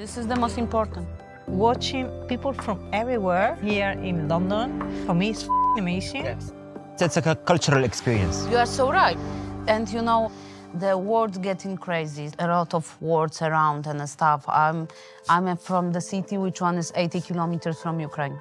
This is the most important. Watching people from everywhere here in London, for me, is amazing. Yes. It's like a cultural experience. You are so right. And you know, the world's getting crazy. A lot of words around and stuff. I'm, I'm from the city, which one is 80 kilometers from Ukraine.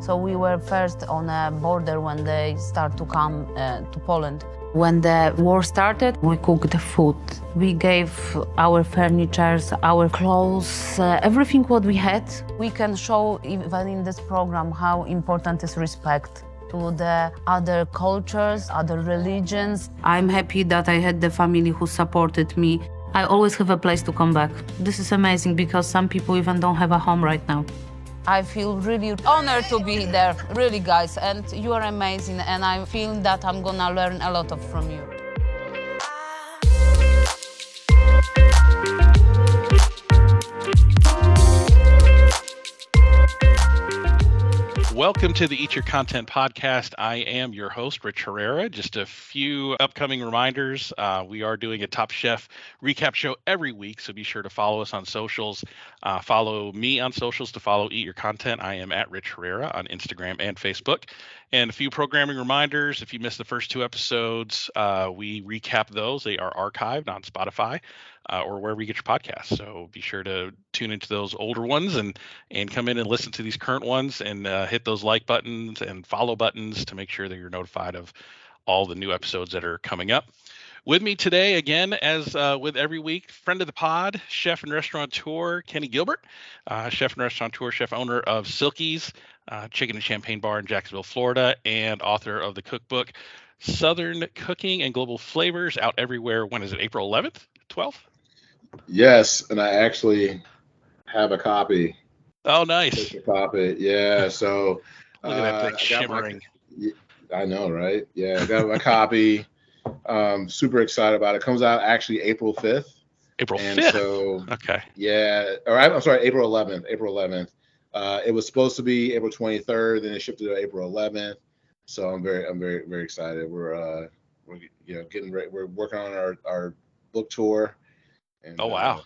So we were first on a border when they start to come uh, to Poland. When the war started, we cooked food. We gave our furnitures, our clothes, uh, everything what we had. We can show even in this program how important is respect to the other cultures, other religions. I'm happy that I had the family who supported me. I always have a place to come back. This is amazing because some people even don't have a home right now. I feel really honored to be there, really, guys. And you are amazing, and I feel that I'm gonna learn a lot of from you. Welcome to the Eat Your Content podcast. I am your host, Rich Herrera. Just a few upcoming reminders. Uh, we are doing a Top Chef recap show every week, so be sure to follow us on socials. Uh, follow me on socials to follow Eat Your Content. I am at Rich Herrera on Instagram and Facebook. And a few programming reminders. If you missed the first two episodes, uh, we recap those. They are archived on Spotify uh, or wherever you get your podcasts. So be sure to tune into those older ones and and come in and listen to these current ones and uh, hit those like buttons and follow buttons to make sure that you're notified of all the new episodes that are coming up. With me today, again, as uh, with every week, friend of the pod, chef and restaurateur Kenny Gilbert, uh, chef and restaurateur, chef owner of Silkies uh, Chicken and Champagne Bar in Jacksonville, Florida, and author of the cookbook Southern Cooking and Global Flavors, out everywhere. When is it? April 11th, 12th? Yes, and I actually have a copy. Oh, nice. A copy. Yeah. So Look at that uh, thing my- shimmering. I know, right? Yeah, I got my copy. Um, super excited about it. Comes out actually April 5th. April And 5th. so okay. yeah, or I'm I'm sorry, April 11th. April 11th. Uh, it was supposed to be April 23rd, then it shifted to April 11th. So I'm very, I'm very, very excited. We're, uh, we're you know, getting ready. We're working on our our book tour. And, Oh, wow. uh,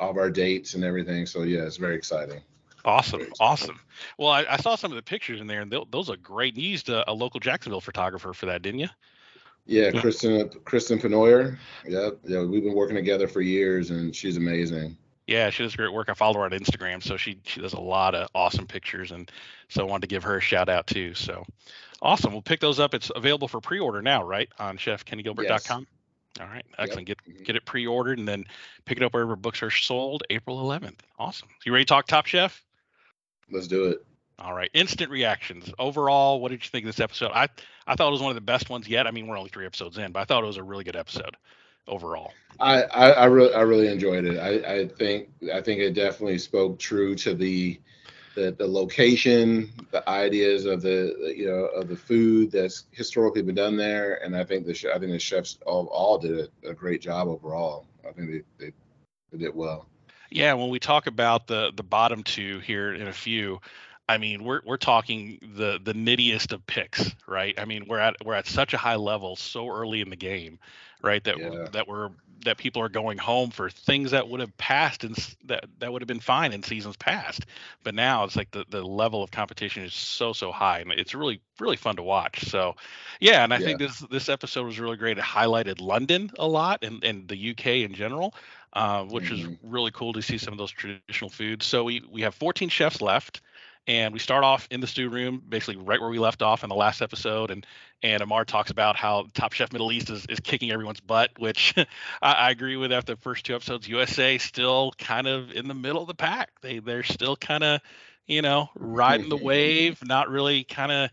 all of our dates and everything. So yeah, it's very exciting. Awesome. Very Awesome. Well, I, I saw some of the pictures in there, and those are great. You used a, a local Jacksonville photographer for that, didn't you? Yeah, Yeah. Kristen, Kristen Penoyer. Yep, yeah, we've been working together for years, and she's amazing. Yeah, she does great work. I follow her on Instagram, so she she does a lot of awesome pictures, and so I wanted to give her a shout out too. So awesome. We'll pick those up. It's available for pre-order now, right? On chefkennygilbert.com. All right, excellent. Get Mhm. get it pre-ordered and then pick it up wherever books are sold. April 11th. Awesome. You ready to talk Top Chef? Let's do it. All right. Instant reactions. Overall, what did you think of this episode? I I thought it was one of the best ones yet. I mean, we're only three episodes in, but I thought it was a really good episode overall. I, I, I really, I really enjoyed it. I, I think, I think it definitely spoke true to the, the, the location, the ideas of the, you know, of the food that's historically been done there, and I think the, I think the chefs all, all did a, a great job overall. I think they, they, they did well. Yeah, when we talk about the the bottom two here in a few, I mean we're we're talking the the nittiest of picks, right? I mean we're at we're at such a high level so early in the game, right? That Yeah. that we're that people are going home for things that would have passed and that that would have been fine in seasons past, but now it's like the the level of competition is so so high, and it's really really fun to watch. So, yeah, and I think this this episode was really great. It highlighted London a lot and and the UK in general uh, which is Mhm. really cool to see some of those traditional foods. So we we have 14 chefs left, and we start off in the stew room, basically right where we left off in the last episode. And and Amar talks about how Top Chef Middle East is, is kicking everyone's butt, which I, I agree with. After the first two episodes, USA still kind of in the middle of the pack. They they're still kind of you know riding the mm-hmm. wave, not really kind of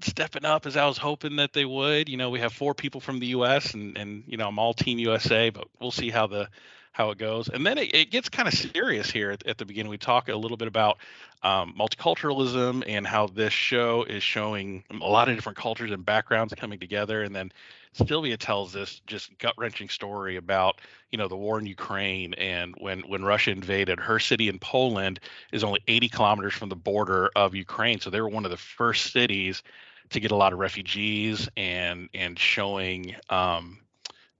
stepping up as I was hoping that they would. You know, we have four people from the U.S. and and you know I'm all Team USA, but we'll see how the how it goes. And then it, it gets kind of serious here at, at the beginning. We talk a little bit about um, multiculturalism and how this show is showing a lot of different cultures and backgrounds coming together. And then Sylvia tells this just gut wrenching story about you know the war in Ukraine and when when Russia invaded her city in Poland is only 80 kilometers from the border of Ukraine, so they were one of the first cities to get a lot of refugees and and showing um,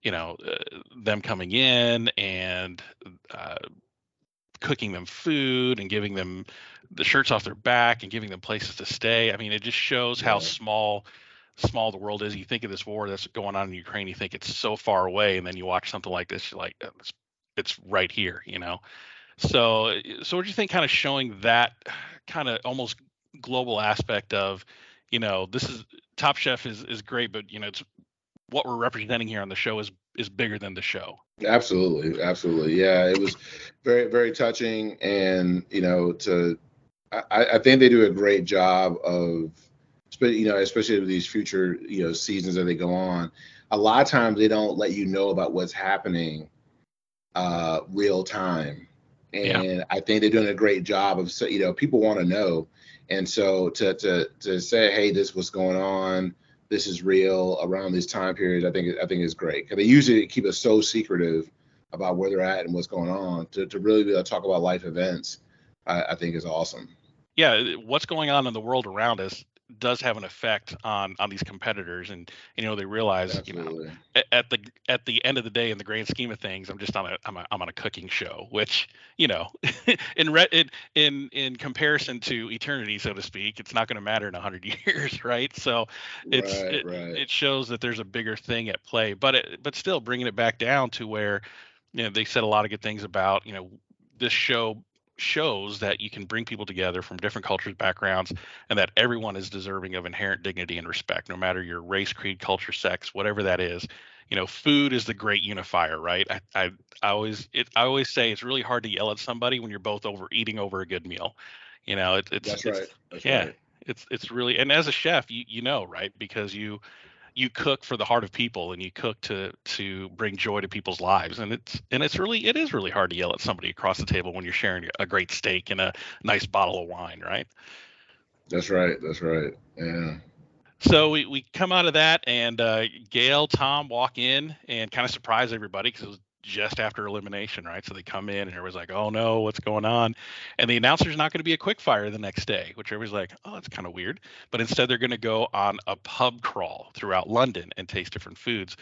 you know uh, them coming in and uh, cooking them food and giving them the shirts off their back and giving them places to stay. I mean, it just shows how small small the world is. You think of this war that's going on in Ukraine, you think it's so far away, and then you watch something like this, you're like, "Uh, it's, it's right here, you know. So, uh, so what do you think? Kind of showing that kind of almost global aspect of, you know, this is Top Chef is is great, but you know, it's what we're representing here on the show is is bigger than the show. Absolutely, absolutely. Yeah, it was very, very touching, and you know, to I, I think they do a great job of, you know, especially with these future, you know, seasons that they go on. A lot of times they don't let you know about what's happening, uh, real time, Yeah. and I think they're doing a great job of, you know, people want to know, and so to to to say, hey, this what's going on this is real around these time periods, I think I think is great because they usually keep it so secretive about where they're at and what's going on. To, to really be able to talk about life events, I, I think is awesome. yeah what's going on in the world around us does have an effect on on these competitors and you know they realize you know Absolutely. at the at the end of the day in the grand scheme of things i'm just on a i'm, a, I'm on a cooking show which you know in re- in in in comparison to eternity so to speak it's not going to matter in 100 years right so it's Right, it, right. it shows that there's a bigger thing at play but it, but still bringing it back down to where you know they said a lot of good things about you know this show shows that you can bring people together from different cultures backgrounds and that everyone is deserving of inherent dignity and respect no matter your race creed culture sex whatever that is you know food is the great unifier right i i, I always it, i always say it's really hard to yell at somebody when you're both over eating over a good meal you know it, it's That's it's- right. That's yeah right. it's it's really and as a chef you you know right because you you cook for the heart of people and you cook to to bring joy to people's lives and it's and it's really it is really hard to yell at somebody across the table when you're sharing a great steak and a nice bottle of wine right That's right. That's right. Yeah. so we, we come out of that and uh, gail tom walk in and kind of surprise everybody because it was just after elimination right? So they come in and everybody's like oh no what's going on? And the announcer's not going to be a quick fire the next day which everybody's like oh that's kind of weird. But instead they're going to go on a pub crawl throughout london and taste different foods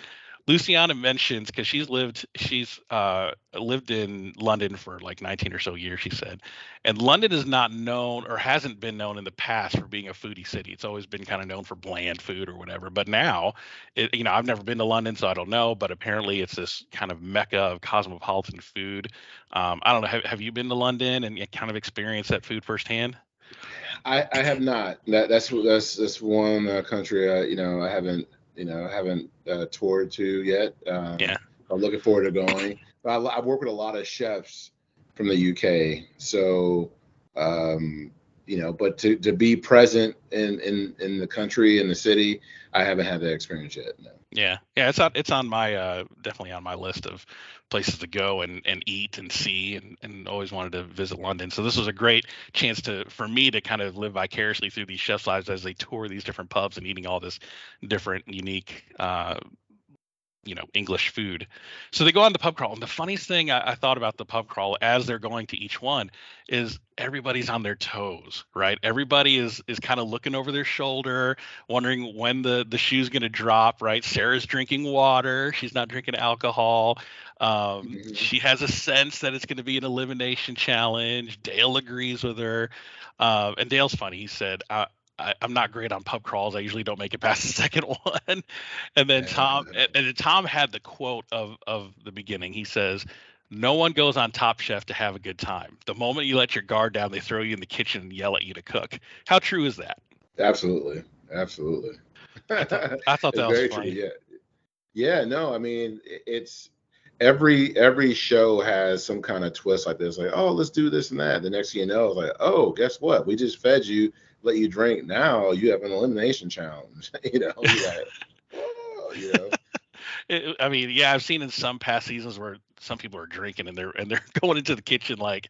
luciana mentions because she's lived she's uh, lived in london for like 19 or so years she said and london is not known or hasn't been known in the past for being a foodie city. It's always been kind of known for bland food or whatever but now it, you know i've never been to london so i don't know but apparently it's this kind of mecca of cosmopolitan food. Um, i don't know have, have you been to london and kind of experienced that food firsthand? I, I have not. That that's that's that's one uh, country you know I haven't you know I haven't uh, toured to yet. Um, Yeah. I'm looking forward to going. But I, I work with a lot of chefs from the UK, so um, you know. But to, to be present in, in in the country in the city, I haven't had that experience yet. No. Yeah, yeah, it's on it's on my uh, definitely on my list of places to go and, and eat and see and, and always wanted to visit London. So this was a great chance to for me to kind of live vicariously through these chefs' lives as they tour these different pubs and eating all this different, unique, uh, you know, English food. So they go on the pub crawl, and the funniest thing I, I thought about the pub crawl as they're going to each one is everybody's on their toes, right? Everybody is is kind of looking over their shoulder, wondering when the the shoe's going to drop, right? Sarah's drinking water, she's not drinking alcohol. Um, Mhm. She has a sense that it's going to be an elimination challenge. Dale agrees with her, uh, and Dale's funny. He said, I, I, "I'm not great on pub crawls. I usually don't make it past the second one." And then Tom, and, then Tom had the quote of of the beginning. He says. No one goes on Top Chef to have a good time. The moment you let your guard down, they throw you in the kitchen and yell at you to cook. How true is that? Absolutely, absolutely. I thought that was funny. true. Yeah, yeah. No, I mean it's every every show has some kind of twist like this. Like, oh, let's do this and that. The next thing you know, it's like, oh, guess what? We just fed you, let you drink. Now you have an elimination challenge. you know, like, oh, you know. It, I mean, yeah, I've seen in some past seasons where some people are drinking and they're and they're going into the kitchen like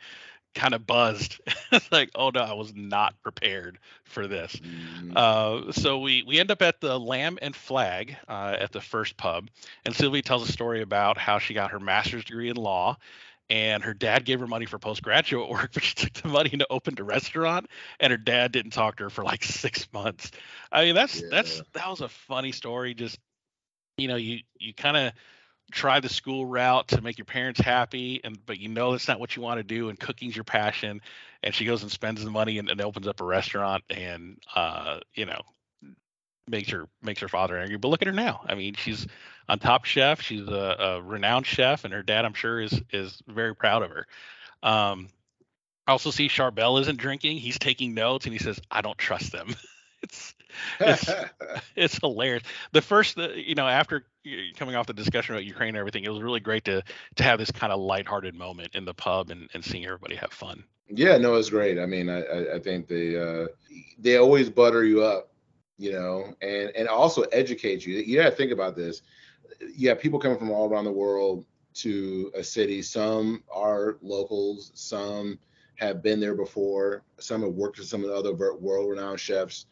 kind of buzzed. it's like, oh no, I was not prepared for this. Mm, Uh, so we we end up at the Lamb and Flag uh, at the first pub, and Sylvie tells a story about how she got her master's degree in law, and her dad gave her money for postgraduate work, but she took the money and opened a restaurant, and her dad didn't talk to her for like six months. I mean, that's that's that was a funny story. Just you know, you you kind of try the school route to make your parents happy and but you know that's not what you want to do and cooking's your passion and she goes and spends the money and, and opens up a restaurant and uh you know makes her makes her father angry but look at her now i mean she's on top chef she's a, a renowned chef and her dad i'm sure is is very proud of her um I also see Charbel isn't drinking. He's taking notes and he says, I don't trust them. it's it's, it's hilarious. The first, you know, after coming off the discussion about Ukraine and everything, it was really great to to have this kind of lighthearted moment in the pub and, and seeing everybody have fun. Yeah, no, it's great. I mean, I I think they uh, they always butter you up, you know, and and also educate you. You got to think about this. You have people coming from all around the world to a city. Some are locals. Some have been there before. Some have worked with some of the other world-renowned chefs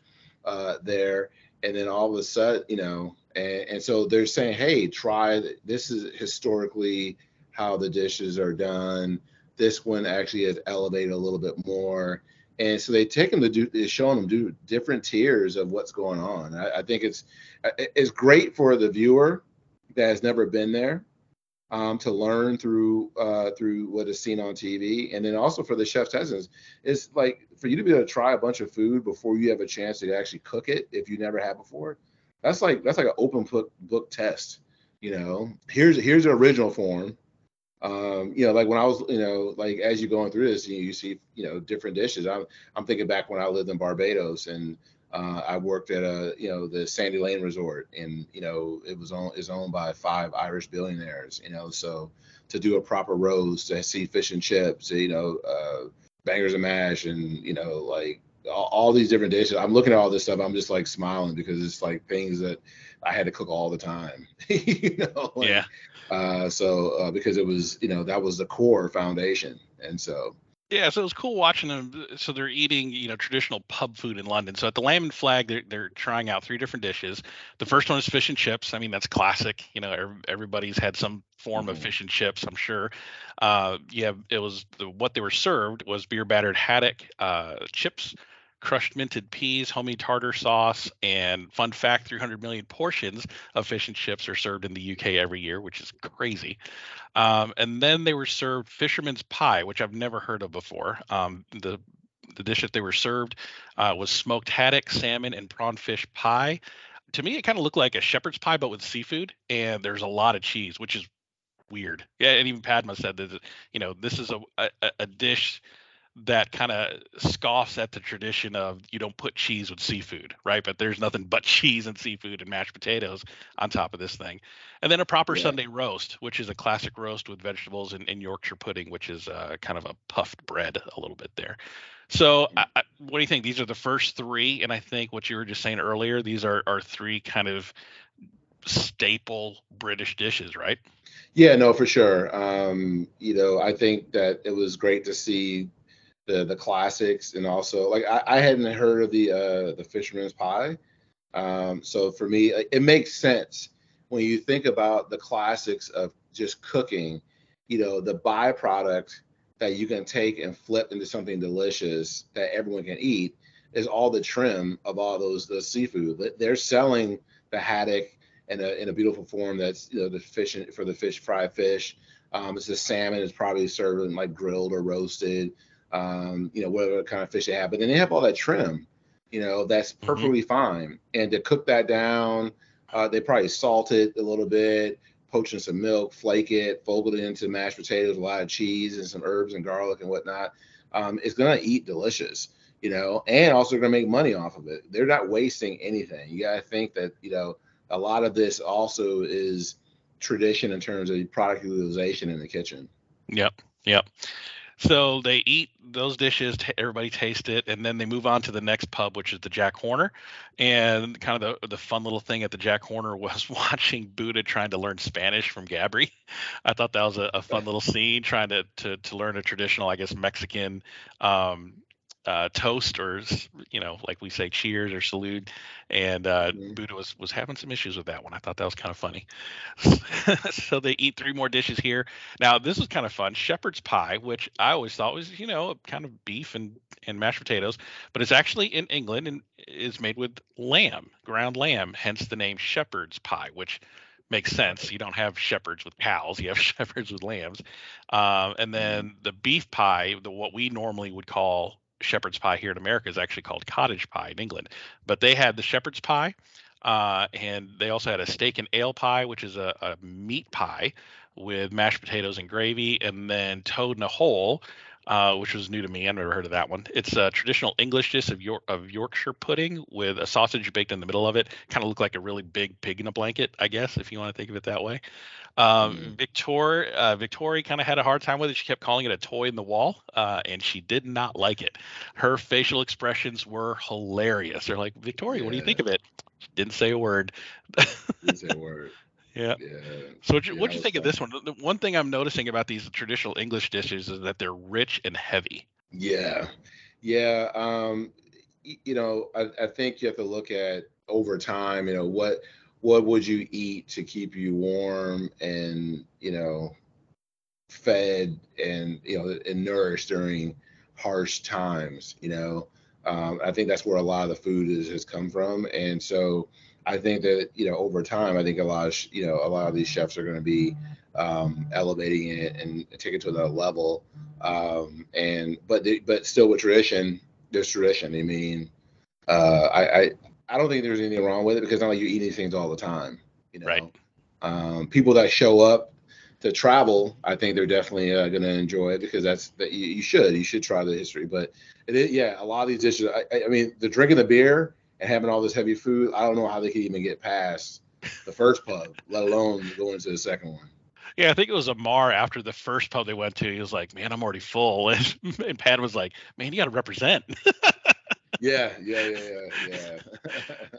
uh, there, and then all of a sudden, you know, and, and so they're saying, "Hey, try this. Is historically how the dishes are done. This one actually is elevated a little bit more." And so they take them to do, showing them do different tiers of what's going on. I, I think it's it's great for the viewer that has never been there um, to learn through uh, through what is seen on TV, and then also for the chef's testings, it's like for you to be able to try a bunch of food before you have a chance to actually cook it if you never have before. That's like that's like an open book book test. You know, here's here's the original form. Um, you know, like when I was, you know, like as you're going through this, you, you see, you know, different dishes. I'm I'm thinking back when I lived in Barbados and uh, I worked at a you know the Sandy Lane Resort, and you know it was on is owned by five Irish billionaires. You know, so to do a proper roast, to see fish and chips, you know, uh, bangers and mash, and you know like all, all, these different dishes. I'm looking at all this stuff. I'm just like smiling because it's like things that I had to cook all the time. you know, like, yeah. Uh, so uh, because it was you know that was the core foundation, and so yeah, so it was cool watching them. So they're eating, you know, traditional pub food in London. So at the Lamb and Flag, they're, they're trying out three different dishes. The first one is fish and chips. I mean, that's classic. You know, everybody's had some form mm-hmm. of fish and chips, I'm sure. Uh, yeah, it was the, what they were served was beer battered haddock uh, chips, crushed minted peas, homemade tartar sauce, and fun fact 300 million portions of fish and chips are served in the UK every year, which is crazy. Um, and then they were served fisherman's pie, which I've never heard of before. Um, the the dish that they were served uh, was smoked haddock, salmon, and prawn fish pie. To me, it kind of looked like a shepherd's pie, but with seafood, and there's a lot of cheese, which is weird. Yeah, and even Padma said that you know this is a a, a dish that kind of scoffs at the tradition of you don't put cheese with seafood, right? But there's nothing but cheese and seafood and mashed potatoes on top of this thing. And then a proper yeah. Sunday roast, which is a classic roast with vegetables and, and Yorkshire pudding, which is uh, kind of a puffed bread a little bit there. So, I, I, what do you think? These are the first three, and I think what you were just saying earlier, these are are three kind of staple British dishes, right? Yeah, no, for sure. Um, you know, I think that it was great to see the the classics and also like I, I hadn't heard of the uh the fisherman's pie. Um so for me it makes sense when you think about the classics of just cooking you know the byproduct that you can take and flip into something delicious that everyone can eat is all the trim of all those the seafood. They're selling the haddock in a, in a beautiful form that's you know the fish for the fish fried fish. Um, it's the salmon is probably served like grilled or roasted um, you know, whatever kind of fish they have. But then they have all that trim, you know, that's mm-hmm. perfectly mm-hmm. fine. And to cook that down, uh, they probably salt it a little bit, poach in some milk, flake it, fold it into mashed potatoes, a lot of cheese and some herbs and garlic and whatnot. Um, it's gonna eat delicious, you know, and also gonna make money off of it. They're not wasting anything. You gotta think that, you know, a lot of this also is tradition in terms of product utilization in the kitchen. Yep. Yep. So they eat those dishes, t- everybody taste it, and then they move on to the next pub, which is the Jack Horner. And kind of the, the fun little thing at the Jack Horner was watching Buddha trying to learn Spanish from Gabri. I thought that was a, a fun little scene, trying to, to to learn a traditional, I guess, Mexican um, uh, toast or you know like we say cheers or salute and uh, mm-hmm. buddha was was having some issues with that one i thought that was kind of funny so they eat three more dishes here now this was kind of fun shepherd's pie which i always thought was you know kind of beef and and mashed potatoes but it's actually in england and is made with lamb ground lamb hence the name shepherd's pie which makes sense. You don't have shepherds with cows; you have shepherds with lambs. Um, and then the beef pie, the what we normally would call shepherd's pie here in America, is actually called cottage pie in England. But they had the shepherd's pie, uh, and they also had a steak and ale pie, which is a, a meat pie with mashed potatoes and gravy, and then toad in a hole, uh, which was new to me. I've never heard of that one. It's a traditional English dish of, York, of Yorkshire pudding with a sausage baked in the middle of it. Kind of looked like a really big pig in a blanket, I guess, if you want to think of it that way. Um, Mhm. Victoria, uh, Victoria kind of had a hard time with it. She kept calling it a toy in the wall, uh, and she did not like it. Her facial expressions were hilarious. They're like, Victoria, what do you think of it? She didn't say a word. Didn't say a word. Yeah. Yeah. So what you, Yeah, what'd you think of this one? The one thing I'm noticing about these traditional English dishes is that they're rich and heavy. Yeah, yeah. Um, you know, I, I think you have to look at over time. You know, what what would you eat to keep you warm and you know fed and you know and nourished during harsh times. You know, um, I think that's where a lot of the food is has come from, and so I think that you know over time, I think a lot of sh- you know a lot of these chefs are going to be um, elevating it and take it to another level. Um, and but the, but still with tradition, there's tradition. I mean, uh, I, I I don't think there's anything wrong with it because not like you eat these things all the time. You know, Right. um, people that show up to travel, I think they're definitely uh, going to enjoy it because that's that you, you should you should try the history. But it is, yeah, a lot of these dishes. I, I- I mean, the drinking the beer and having all this heavy food, I don't know how they could even get past the first pub, let alone go into the second one. Yeah, I think it was Amar after the first pub they went to. He was like, "Man, I'm already full," and, and Pat was like, "Man, you got to represent." Yeah, yeah, yeah, yeah, yeah.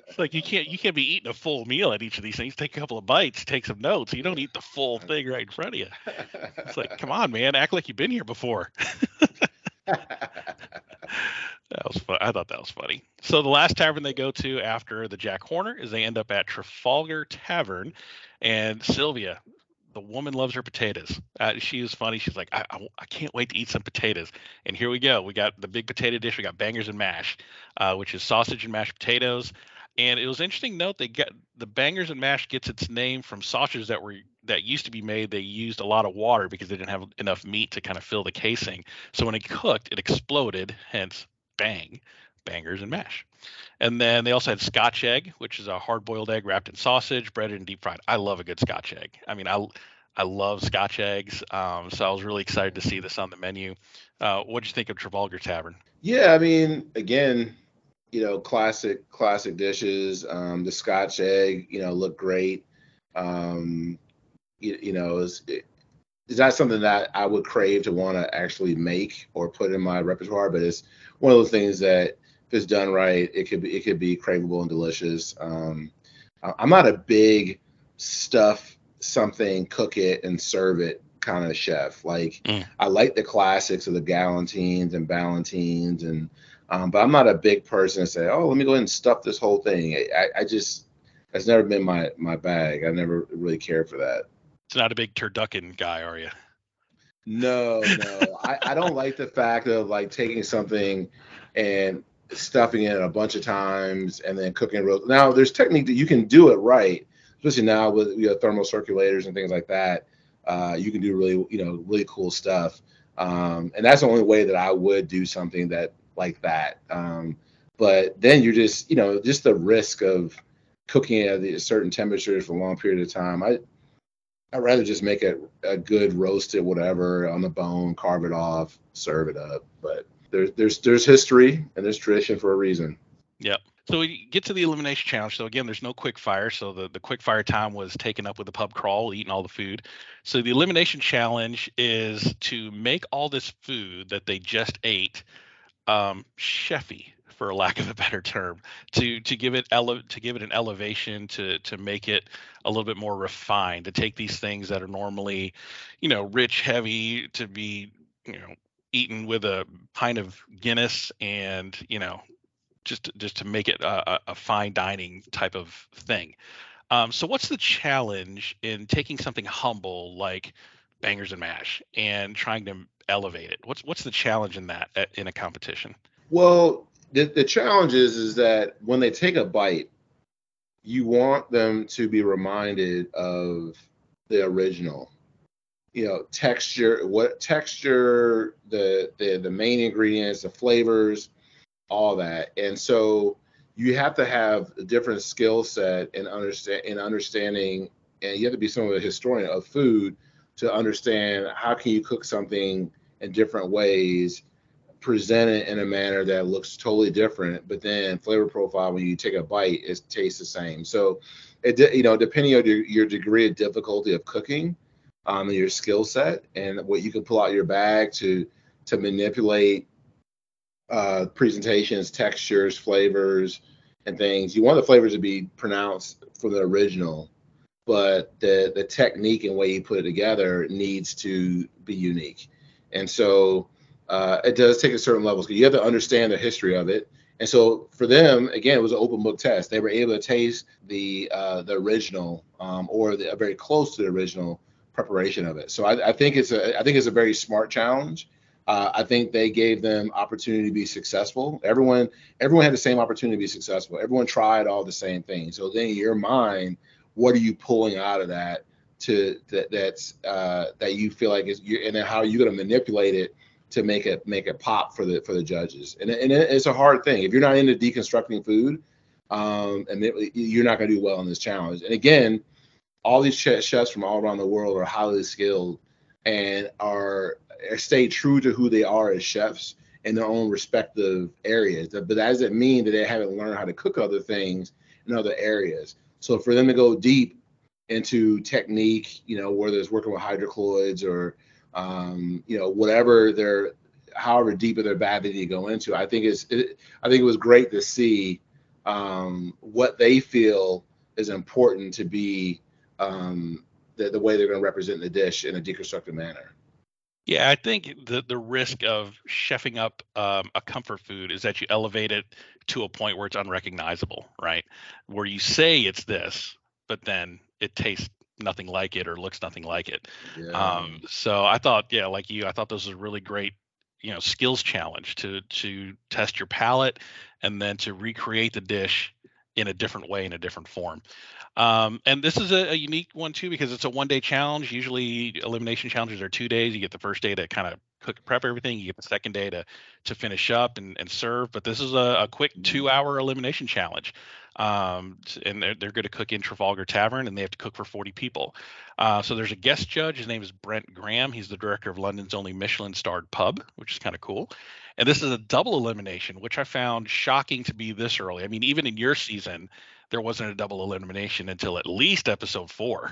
It's like you can't you can't be eating a full meal at each of these things. Take a couple of bites, take some notes. You don't eat the full thing right in front of you. It's like, come on, man, act like you've been here before. That was fun. I thought that was funny. So the last tavern they go to after the Jack Horner is they end up at Trafalgar Tavern, and Sylvia, the woman loves her potatoes. Uh, she is funny. She's like, I, I, I can't wait to eat some potatoes. And here we go. We got the big potato dish. We got bangers and mash, uh, which is sausage and mashed potatoes. And it was interesting note they get the bangers and mash gets its name from sausages that were that used to be made. They used a lot of water because they didn't have enough meat to kind of fill the casing. So when it cooked, it exploded. Hence, bang, bangers and mash. And then they also had Scotch egg, which is a hard-boiled egg wrapped in sausage, breaded and deep fried. I love a good Scotch egg. I mean, I I love Scotch eggs. Um, so I was really excited to see this on the menu. Uh, what'd you think of Trafalgar Tavern? Yeah, I mean, again, you know, classic classic dishes. Um, the Scotch egg, you know, look great. Um, you, you know, is it, is not something that I would crave to want to actually make or put in my repertoire, but it's one of those things that if it's done right, it could be it could be craveable and delicious. Um, I'm not a big stuff something, cook it and serve it kind of chef. Like Mm. I like the classics of the Galantines and Ballotines, and um, but I'm not a big person to say, oh, let me go ahead and stuff this whole thing. I, I just that's never been my my bag. I never really cared for that. It's not a big turducken guy, are you? No, no. I, I don't like the fact of like taking something and stuffing it a bunch of times and then cooking real. Now there's technique that you can do it right, especially now with you know, thermal circulators and things like that. Uh, you can do really you know really cool stuff. Um, and that's the only way that I would do something that like that. Um, but then you're just you know just the risk of cooking at a certain temperatures for a long period of time. I I'd rather just make a, a good roasted whatever on the bone, carve it off, serve it up. But there's there's there's history and there's tradition for a reason. Yeah. So we get to the elimination challenge. So again, there's no quick fire. So the, the quick fire time was taken up with the pub crawl, eating all the food. So the elimination challenge is to make all this food that they just ate um, chefy, for a lack of a better term, to to give it ele- to give it an elevation, to to make it a little bit more refined, to take these things that are normally, you know, rich, heavy, to be, you know, eaten with a pint of Guinness and you know just just to make it a, a- fine dining type of thing. Um, so what's the challenge in taking something humble like bangers and mash and trying to elevate it? What's what's the challenge in that at, in a competition? Well, the, the challenge is is that when they take a bite, you want them to be reminded of the original. You know, texture, what texture, the the the main ingredients, the flavors, all that. And so you have to have a different skill set and understand in understanding and you have to be some of a historian of food to understand how can you cook something in different ways present it in a manner that looks totally different, but then flavor profile when you take a bite, it tastes the same. So, it you know depending on your, your degree of difficulty of cooking, um, your skill set, and what you can pull out your bag to to manipulate uh, presentations, textures, flavors, and things. You want the flavors to be pronounced from the original, but the the technique and way you put it together needs to be unique. And so uh, it does take a certain because you have to understand the history of it. And so for them, again, it was an open book test. They were able to taste the uh, the original um, or the, very close to the original preparation of it. So I, I, think it's a I think it's a very smart challenge. Uh, I think they gave them opportunity to be successful. Everyone everyone had the same opportunity to be successful. Everyone tried all the same things. So then in your mind, what are you pulling out of that to that that's uh, that you feel like is and then how are you going to manipulate it to make it make it pop for the for the judges. And, and it's a hard thing if you're not into deconstructing food, um, and it, you're not going to do well in this challenge. And again, all these chefs from all around the world are highly skilled and are, are stay true to who they are as chefs in their own respective areas. But that doesn't mean that they haven't learned how to cook other things in other areas. So for them to go deep into technique, you know, whether it's working with hydrocolloids or um, you know, whatever their, however deep of their bag they need to go into. I think it's, it, I think it was great to see um, what they feel is important to be um, the, the way they're going to represent the dish in a deconstructed manner. Yeah, I think the the risk of chefing up um, a comfort food is that you elevate it to a point where it's unrecognizable, right? Where you say it's this, but then it tastes nothing like it or looks nothing like it. Yeah. Um, so I thought, yeah, like you, I thought this was a really great, you know, skills challenge to to test your palate and then to recreate the dish in a different way in a different form. Um, and this is a, a, unique one too because it's a one day challenge. Usually elimination challenges are two days. You get the first day to kind of cook prep everything. You get the second day to to finish up and, and serve. But this is a, a quick mm-hmm. two hour elimination challenge um, and they're, they're going to cook in Trafalgar Tavern, and they have to cook for 40 people. Uh, so there's a guest judge. His name is Brett Graham. He's the director of London's only Michelin-starred pub, which is kind of cool. And this is a double elimination, which I found shocking to be this early. I mean, even in your season, there wasn't a double elimination until at least episode four.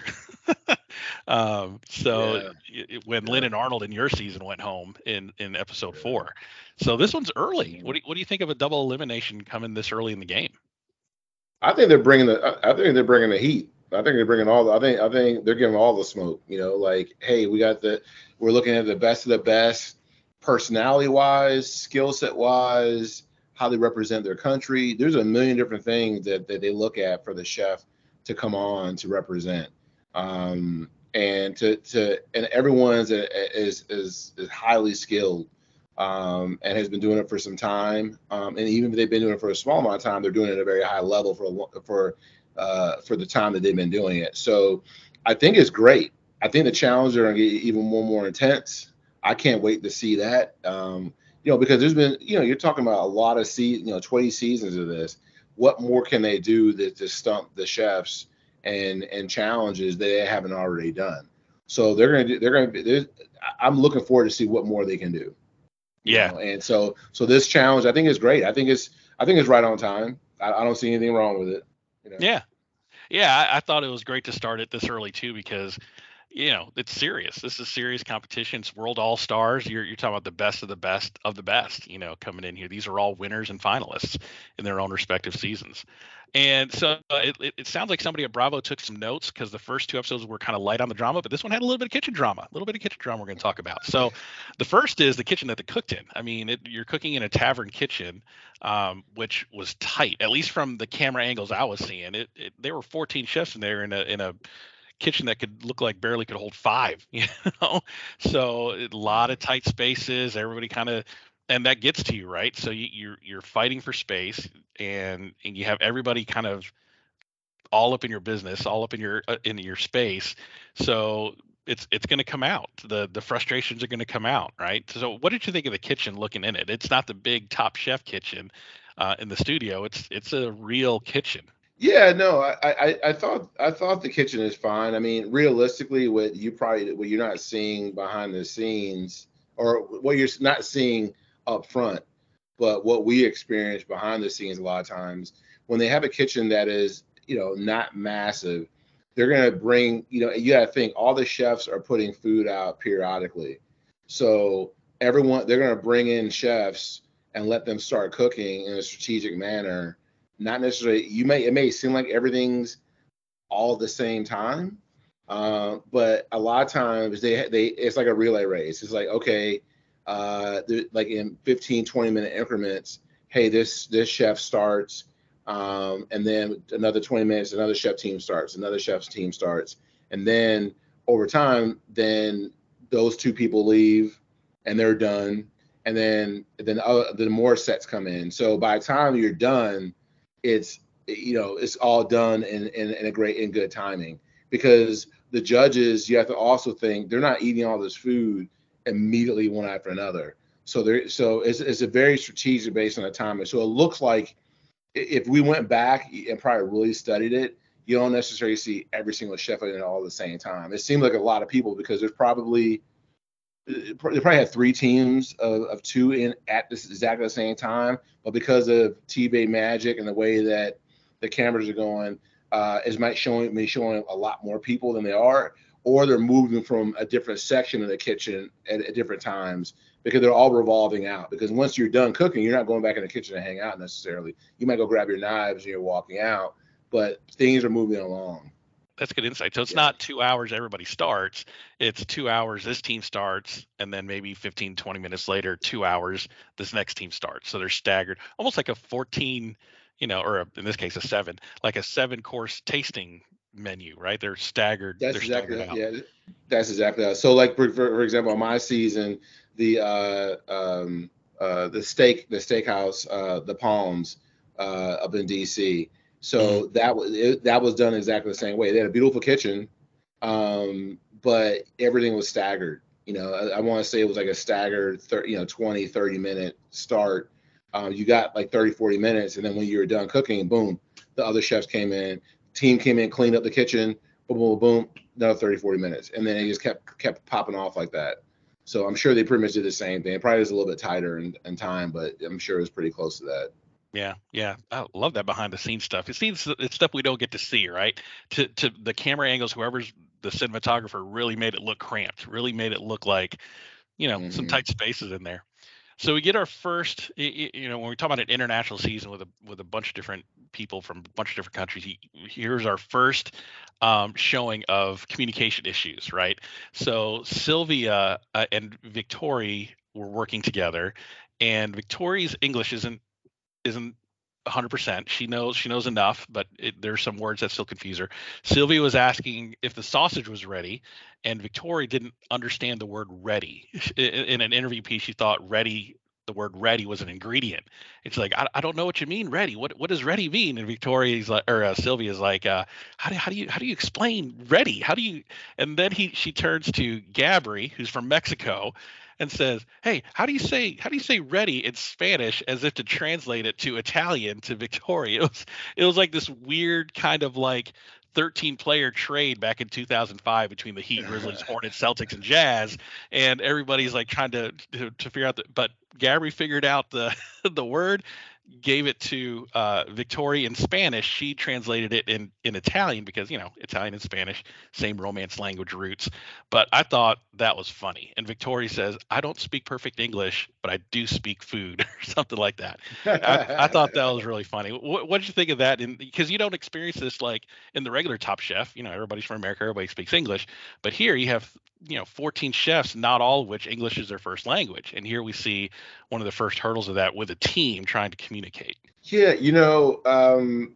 um, so yeah. it, when Lynn and Arnold in your season went home in in episode four, so this one's early. What do, what do you think of a double elimination coming this early in the game? I think they're bringing the. I think they're bringing the heat. I think they're bringing all. The, I think. I think they're giving all the smoke. You know, like, hey, we got the. We're looking at the best of the best, personality wise, skill set wise, how they represent their country. There's a million different things that, that they look at for the chef to come on to represent. Um, and to to and everyone's is is is highly skilled um, and has been doing it for some time. Um, and even if they've been doing it for a small amount of time, they're doing it at a very high level for for uh, for the time that they've been doing it. So I think it's great. I think the challenges are going to get even more more intense. I can't wait to see that. Um, you know, because there's been, you know, you're talking about a lot of se- you know, 20 seasons of this. What more can they do to, to stump the chefs and and challenges they haven't already done? So they're gonna do. They're gonna be. I'm looking forward to see what more they can do. Yeah. Know? And so so this challenge I think is great. I think it's I think it's right on time. I, I don't see anything wrong with it. You know? Yeah. Yeah, I, I, thought it was great to start it this early too because you know it's serious. This is serious competition. It's World All Stars. You're you're talking about the best of the best of the best. You know, coming in here. These are all winners and finalists in their own respective seasons. And so uh, it, it, it, sounds like somebody at Bravo took some notes because the first two episodes were kind of light on the drama, but this one had a little bit of kitchen drama, a little bit of kitchen drama we're going to talk about. So the first is the kitchen that they cooked in. I mean, it, you're cooking in a tavern kitchen, um, which was tight, at least from the camera angles I was seeing. It, there were 14 chefs in there in a in a kitchen that could look like barely could hold five, you know. So a lot of tight spaces. Everybody kind of and that gets to you right so you, you're, you're fighting for space and and you have everybody kind of all up in your business, all up in your uh, in your space. So it's it's going to come out. The the frustrations are going to come out, right? So what did you think of the kitchen looking in it? It's not the big top chef kitchen uh, in the studio. It's it's a real kitchen. Yeah, no, I, I I thought I thought the kitchen is fine. I mean, realistically, what you probably what you're not seeing behind the scenes, or what you're not seeing up front, but what we experience behind the scenes a lot of times when they have a kitchen that is you know not massive they're to bring you know you got to think all the chefs are putting food out periodically so everyone they're to bring in chefs and let them start cooking in a strategic manner not necessarily you may it may seem like everything's all the same time uh, but a lot of times they they it's like a relay race. It's like okay uh, like in 15 20 minute increments hey this this chef starts um, and then another 20 minutes, another chef team starts, another chef's team starts, and then over time, then those two people leave, and they're done, and then then uh, the more sets come in. So by the time you're done, it's you know it's all done in, in, in a great in good timing because the judges you have to also think they're not eating all this food immediately one after another. So there so it's, it's a very strategic based on the timer. So it looks like if we went back and probably really studied it, you don't necessarily see every single chef in it all at the same time. It seemed like a lot of people because there's probably they probably had three teams of, of two in at this exactly the same time, but because of TV magic and the way that the cameras are going, uh, it might showing me showing a lot more people than they are, or they're moving from a different section of the kitchen at, at different times because they're all revolving out. Because once you're done cooking, you're not going back in the kitchen to hang out necessarily. You might go grab your knives and you're walking out, but things are moving along. That's good insight. So it's yeah. not two hours everybody starts. It's two hours this team starts, and then maybe 15, 20 minutes later, two hours this next team starts. So they're staggered, almost like a 14, you know, or a, in this case, a seven, like a seven course tasting menu, right? They're staggered. That's they're exactly staggered yeah. That's exactly that. So like for, for example, on my season, the uh, um, uh, the steak the steakhouse uh, the Palms uh, up in DC. So that was it, that was done exactly the same way. They had a beautiful kitchen, um, but everything was staggered. You know, I, I want to say it was like a staggered, 30, you know, 20, 30 minute start. Um, you got like 30, 40 minutes, and then when you were done cooking, boom, the other chefs came in. Team came in, cleaned up the kitchen, boom, boom, boom, another 30, 40 minutes, and then it just kept kept popping off like that. So I'm sure they pretty much did the same thing. It probably was a little bit tighter in, in time, but I'm sure it was pretty close to that. Yeah, yeah, I love that behind the scenes stuff. It seems it's stuff we don't get to see, right? To to the camera angles, whoever's the cinematographer really made it look cramped, really made it look like, you know, mm-hmm. some tight spaces in there. So we get our first, you know, when we talk about an international season with a with a bunch of different people from a bunch of different countries, here's our first um, showing of communication issues, right? So Sylvia uh, and Victoria were working together, and Victoria's English isn't isn't 100%. She knows she knows enough, but it, there's some words that still confuse her. Sylvia was asking if the sausage was ready, and Victoria didn't understand the word ready. In, in an interview piece, she thought ready the word ready was an ingredient. It's like I, I don't know what you mean ready. What what does ready mean? And Victoria's like or uh, Sylvia's like uh, how do how do you how do you explain ready? How do you? And then he she turns to Gabri who's from Mexico and says, "Hey, how do you say how do you say ready in Spanish as if to translate it to Italian to Victoria?" It was it was like this weird kind of like 13 player trade back in 2005 between the Heat, Grizzlies, Hornets, Celtics, and Jazz, and everybody's like trying to to, to figure out the. But Gabri figured out the the word, gave it to uh, Victoria in Spanish. She translated it in in Italian because you know Italian and Spanish same Romance language roots. But I thought that was funny. And Victoria says, "I don't speak perfect English, but I do speak food," or something like that. I, I, thought that was really funny. What, what did you think of that? Because you don't experience this like in the regular Top Chef. You know, everybody's from America, everybody speaks English, but here you have you know 14 chefs not all of which english is their first language. And here we see one of the first hurdles of that with a team trying to communicate. Yeah you know um,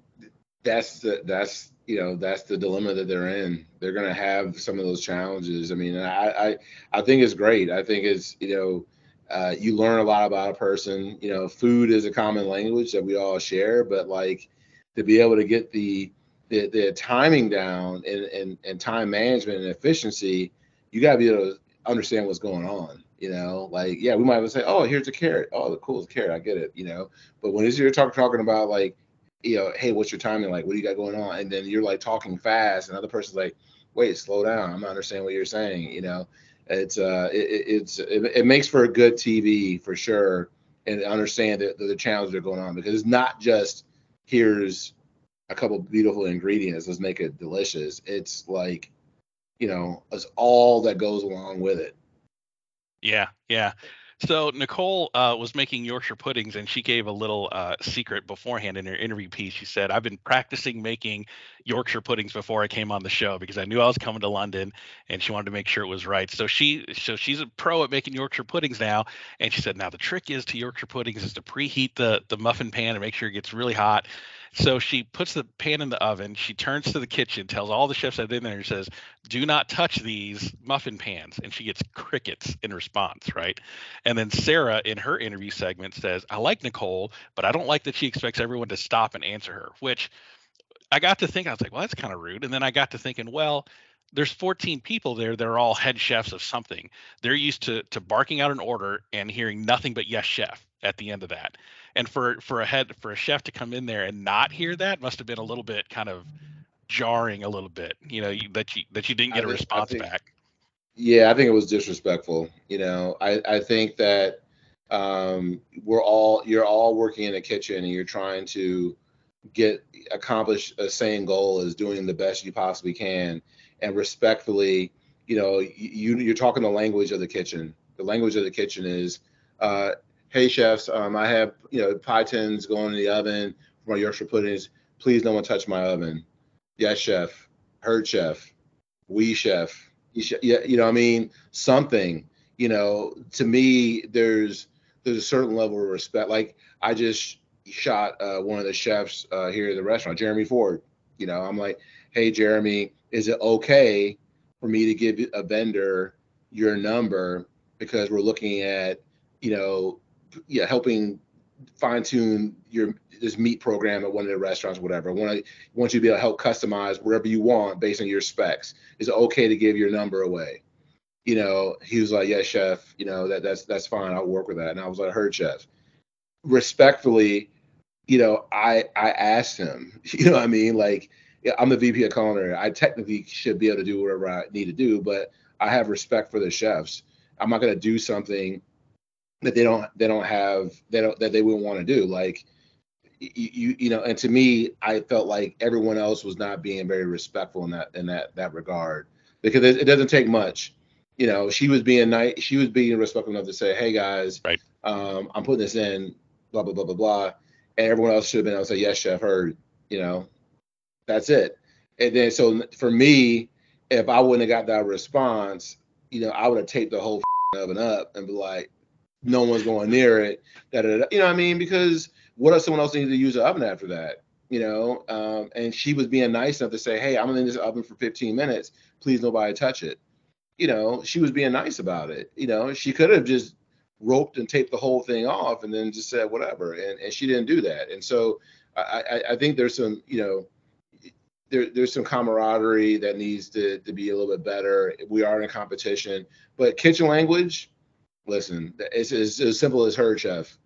that's the that's you know that's the dilemma that they're in. They're going to have some of those challenges. I mean i i, I think it's great. I think it's you know uh, you learn a lot about a person. You know food is a common language that we all share but like to be able to get the the, the timing down and, and, and time management and efficiency, you got to be able to understand what's going on. You know, like yeah, we might have say, oh, here's a carrot. Oh, the coolest carrot, I get it. You know, but when it's you're talk, talking about like, you know, hey, what's your timing like? What do you got going on? And then you're like talking fast, and other person's like, wait, slow down. I'm not understanding what you're saying. You know, it's uh, it, it's it, it makes for a good TV for sure, and understand the, the challenges that are going on because it's not just here's a couple beautiful ingredients, let's make it delicious. It's like, you know, it's all that goes along with it. Yeah, yeah. So Nicole uh, was making Yorkshire puddings, and she gave a little uh, secret beforehand in her interview piece. She said, "I've been practicing making Yorkshire puddings before I came on the show because I knew I was coming to London, and she wanted to make sure it was right." So she, so she's a pro at making Yorkshire puddings now, and she said, "Now the trick is to Yorkshire puddings is to preheat the the muffin pan and make sure it gets really hot." So she puts the pan in the oven. She turns to the kitchen, tells all the chefs that are in there, and says, "Do not touch these muffin pans." And she gets crickets in response, right? And then Sara, in her interview segment, says, "I like Nicole, but I don't like that she expects everyone to stop and answer her." Which I got to think, I was like, "Well, that's kind of rude." And then I got to thinking, well there's 14 people there they're all head chefs of something. They're used to to barking out an order and hearing nothing but yes chef at the end of that. And for for a head for a chef to come in there and not hear that must have been a little bit kind of jarring a little bit you know you, that you that you didn't get I a think, response think, back. Yeah i think it was disrespectful you know. I i think that um we're all you're all working in a kitchen and you're trying to get accomplish a same goal as doing the best you possibly can. And respectfully you know you you're talking the language of the kitchen. The language of the kitchen is uh, hey chefs, um, I have you know pie tins going in the oven for my Yorkshire puddings. Please, no one touch my oven. Yes, chef. Heard chef. We chef. Yeah, you know, I mean, something. You know, to me, there's there's a certain level of respect. Like I just shot uh, one of the chefs uh, here at the restaurant, Jeremy Ford. You know, I'm like, hey, Jeremy, is it okay for me to give a vendor your number because we're looking at, you know, yeah, helping fine tune your this meat program at one of the restaurants, whatever. I want to want you to be able to help customize wherever you want based on your specs. Is it okay to give your number away? You know, he was like, "Yes, chef. You know that that's that's fine. I'll work with that." And I was like, "Heard, chef." Respectfully, you know, I I asked him. You know, what I mean, like, yeah, I'm the VP of culinary. I technically should be able to do whatever I need to do, but I have respect for the chefs. I'm not going to do something that they don't they don't have they don't that they wouldn't want to do. Like you you know and to me i felt like everyone else was not being very respectful in that in that that regard. Because it, it doesn't take much. You know she was being nice she was being respectful enough to say hey guys right. um i'm putting this in blah blah blah blah blah. And everyone else should have been able to say yes chef heard you know? That's it. And then so for me if i wouldn't have got that response you know i would have taped the whole oven up and be like no one's going near it. Da, da, da, you know what I mean? Because what if someone else needed to use the oven after that? You know, um, and she was being nice enough to say, "Hey, I'm in this oven for 15 minutes. Please, nobody touch it." You know, she was being nice about it. You know, she could have just roped and taped the whole thing off and then just said whatever, and, and she didn't do that. And so I, I, I think there's some, you know, there, there's some camaraderie that needs to, to be a little bit better. We are in a competition, but kitchen language, listen, it's, it's as simple as her chef,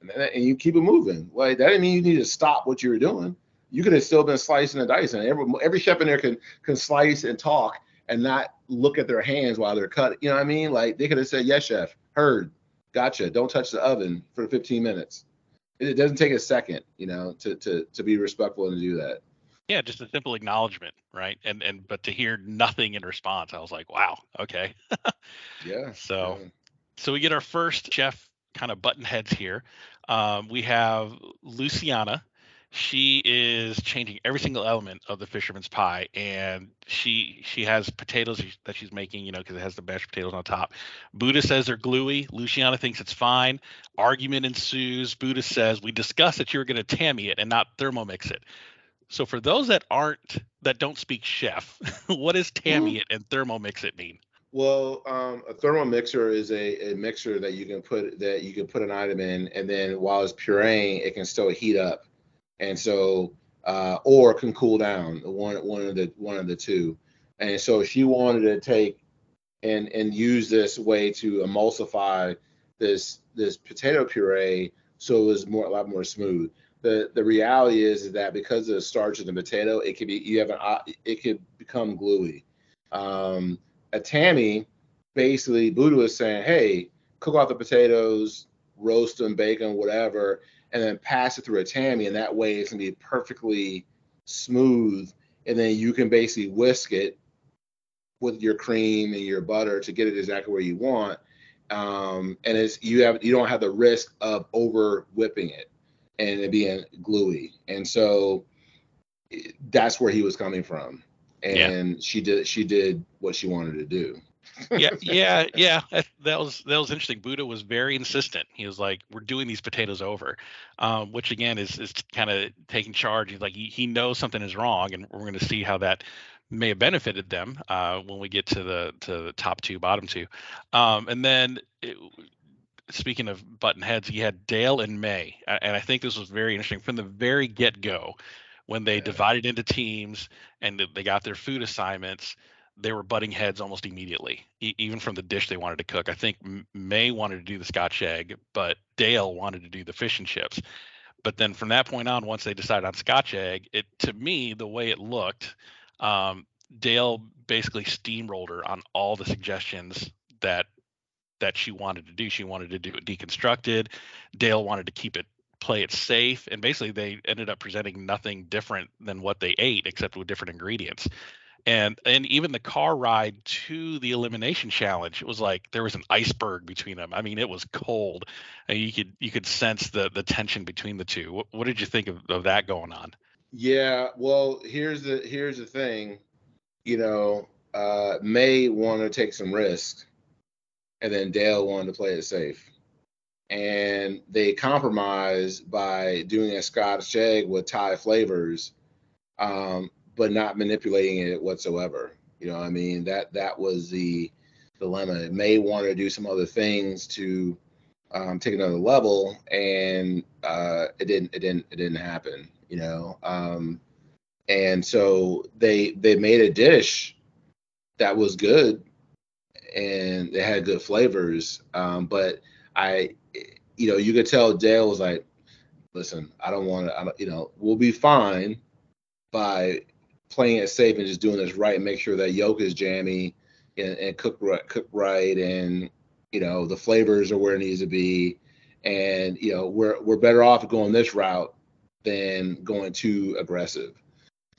and, and you keep it moving. Like that didn't mean you need to stop what you were doing. You could have still been slicing the dice and dicing. Every every chef in there can can slice and talk and not look at their hands while they're cutting. You know what I mean? Like they could have said, "Yes, chef, heard, gotcha. Don't touch the oven for 15 minutes." It, it doesn't take a second, you know, to to to be respectful and to do that yeah just a simple acknowledgement right and and but to hear nothing in response i was like wow okay yeah so yeah so we get our first chef kind of button heads here. Um, we have Luciana. She is changing every single element of the fisherman's pie, and she she has potatoes that she's making, you know, because it has the mashed potatoes on top. Buddha says they're gluey. Luciana thinks it's fine. Argument ensues. Buddha says we discussed that you were going to tammy it and not thermomix it. So for those that aren't that don't speak chef, what does tammy it and thermomix it mean? Well, um, a Thermomix is a, a mixer that you can put that you can put an item in, and then while it's pureeing, it can still heat up. And so uh, or can cool down. One one of the one of the two. And so she wanted to take and and use this way to emulsify this this potato puree so it was more a lot more smooth. The the reality is, is that because of the starch of the potato, it could be you have an it could become gluey. Um, at Tammy, basically Buddha was saying, hey, cook off the potatoes, roast them, bake them, whatever, and then pass it through a tammy, and that way it's gonna be perfectly smooth, and then you can basically whisk it with your cream and your butter to get it exactly where you want. Um, and it's you have you don't have the risk of over whipping it and it being gluey. And so that's where he was coming from. And yeah. she did she did what she wanted to do yeah, yeah, yeah. That was that was interesting. Buddha was very insistent. He was like, "We're doing these potatoes over," um, which again is is kind of taking charge. He's like, he, he knows something is wrong, and we're going to see how that may have benefited them uh, when we get to the to the top two, bottom two, um, and then. It, speaking of button heads, he had Dale and May, and I think this was very interesting from the very get go when they yeah. divided into teams and they got their food assignments they were butting heads almost immediately, e- even from the dish they wanted to cook. I think May wanted to do the Scotch egg, but Dale wanted to do the fish and chips. But then from that point on, once they decided on Scotch egg, it to me the way it looked, um, Dale basically steamrolled her on all the suggestions that that she wanted to do. She wanted to do it deconstructed. Dale wanted to keep it play it safe and basically they ended up presenting nothing different than what they ate except with different ingredients. And and even the car ride to the elimination challenge it was like there was an iceberg between them. I mean it was cold and you could you could sense the the tension between the two. What, what did you think of, of that going on? Yeah well here's the here's the thing you know uh may want to take some risk, and then dale wanted to play it safe and they compromised by doing a scotch egg with thai flavors um, but not manipulating it whatsoever. You know, I mean that that was the dilemma. It may want to do some other things to um, take another level, and uh, it didn't. It didn't. It didn't happen. You know, um, and so they they made a dish that was good, and it had good flavors. Um, but I, you know, you could tell Dale was like, "Listen, I don't want to. You know, we'll be fine by playing it safe and just doing this right and make sure that yolk is jammy and, and cook right, cook right and you know the flavors are where it needs to be. And you know we're we're better off going this route than going too aggressive.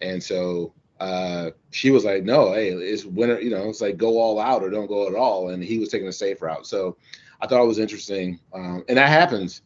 And so uh, she was like no hey it's winner you know it's like go all out or don't go at all. And he was taking a safe route. So i thought it was interesting um, and that happens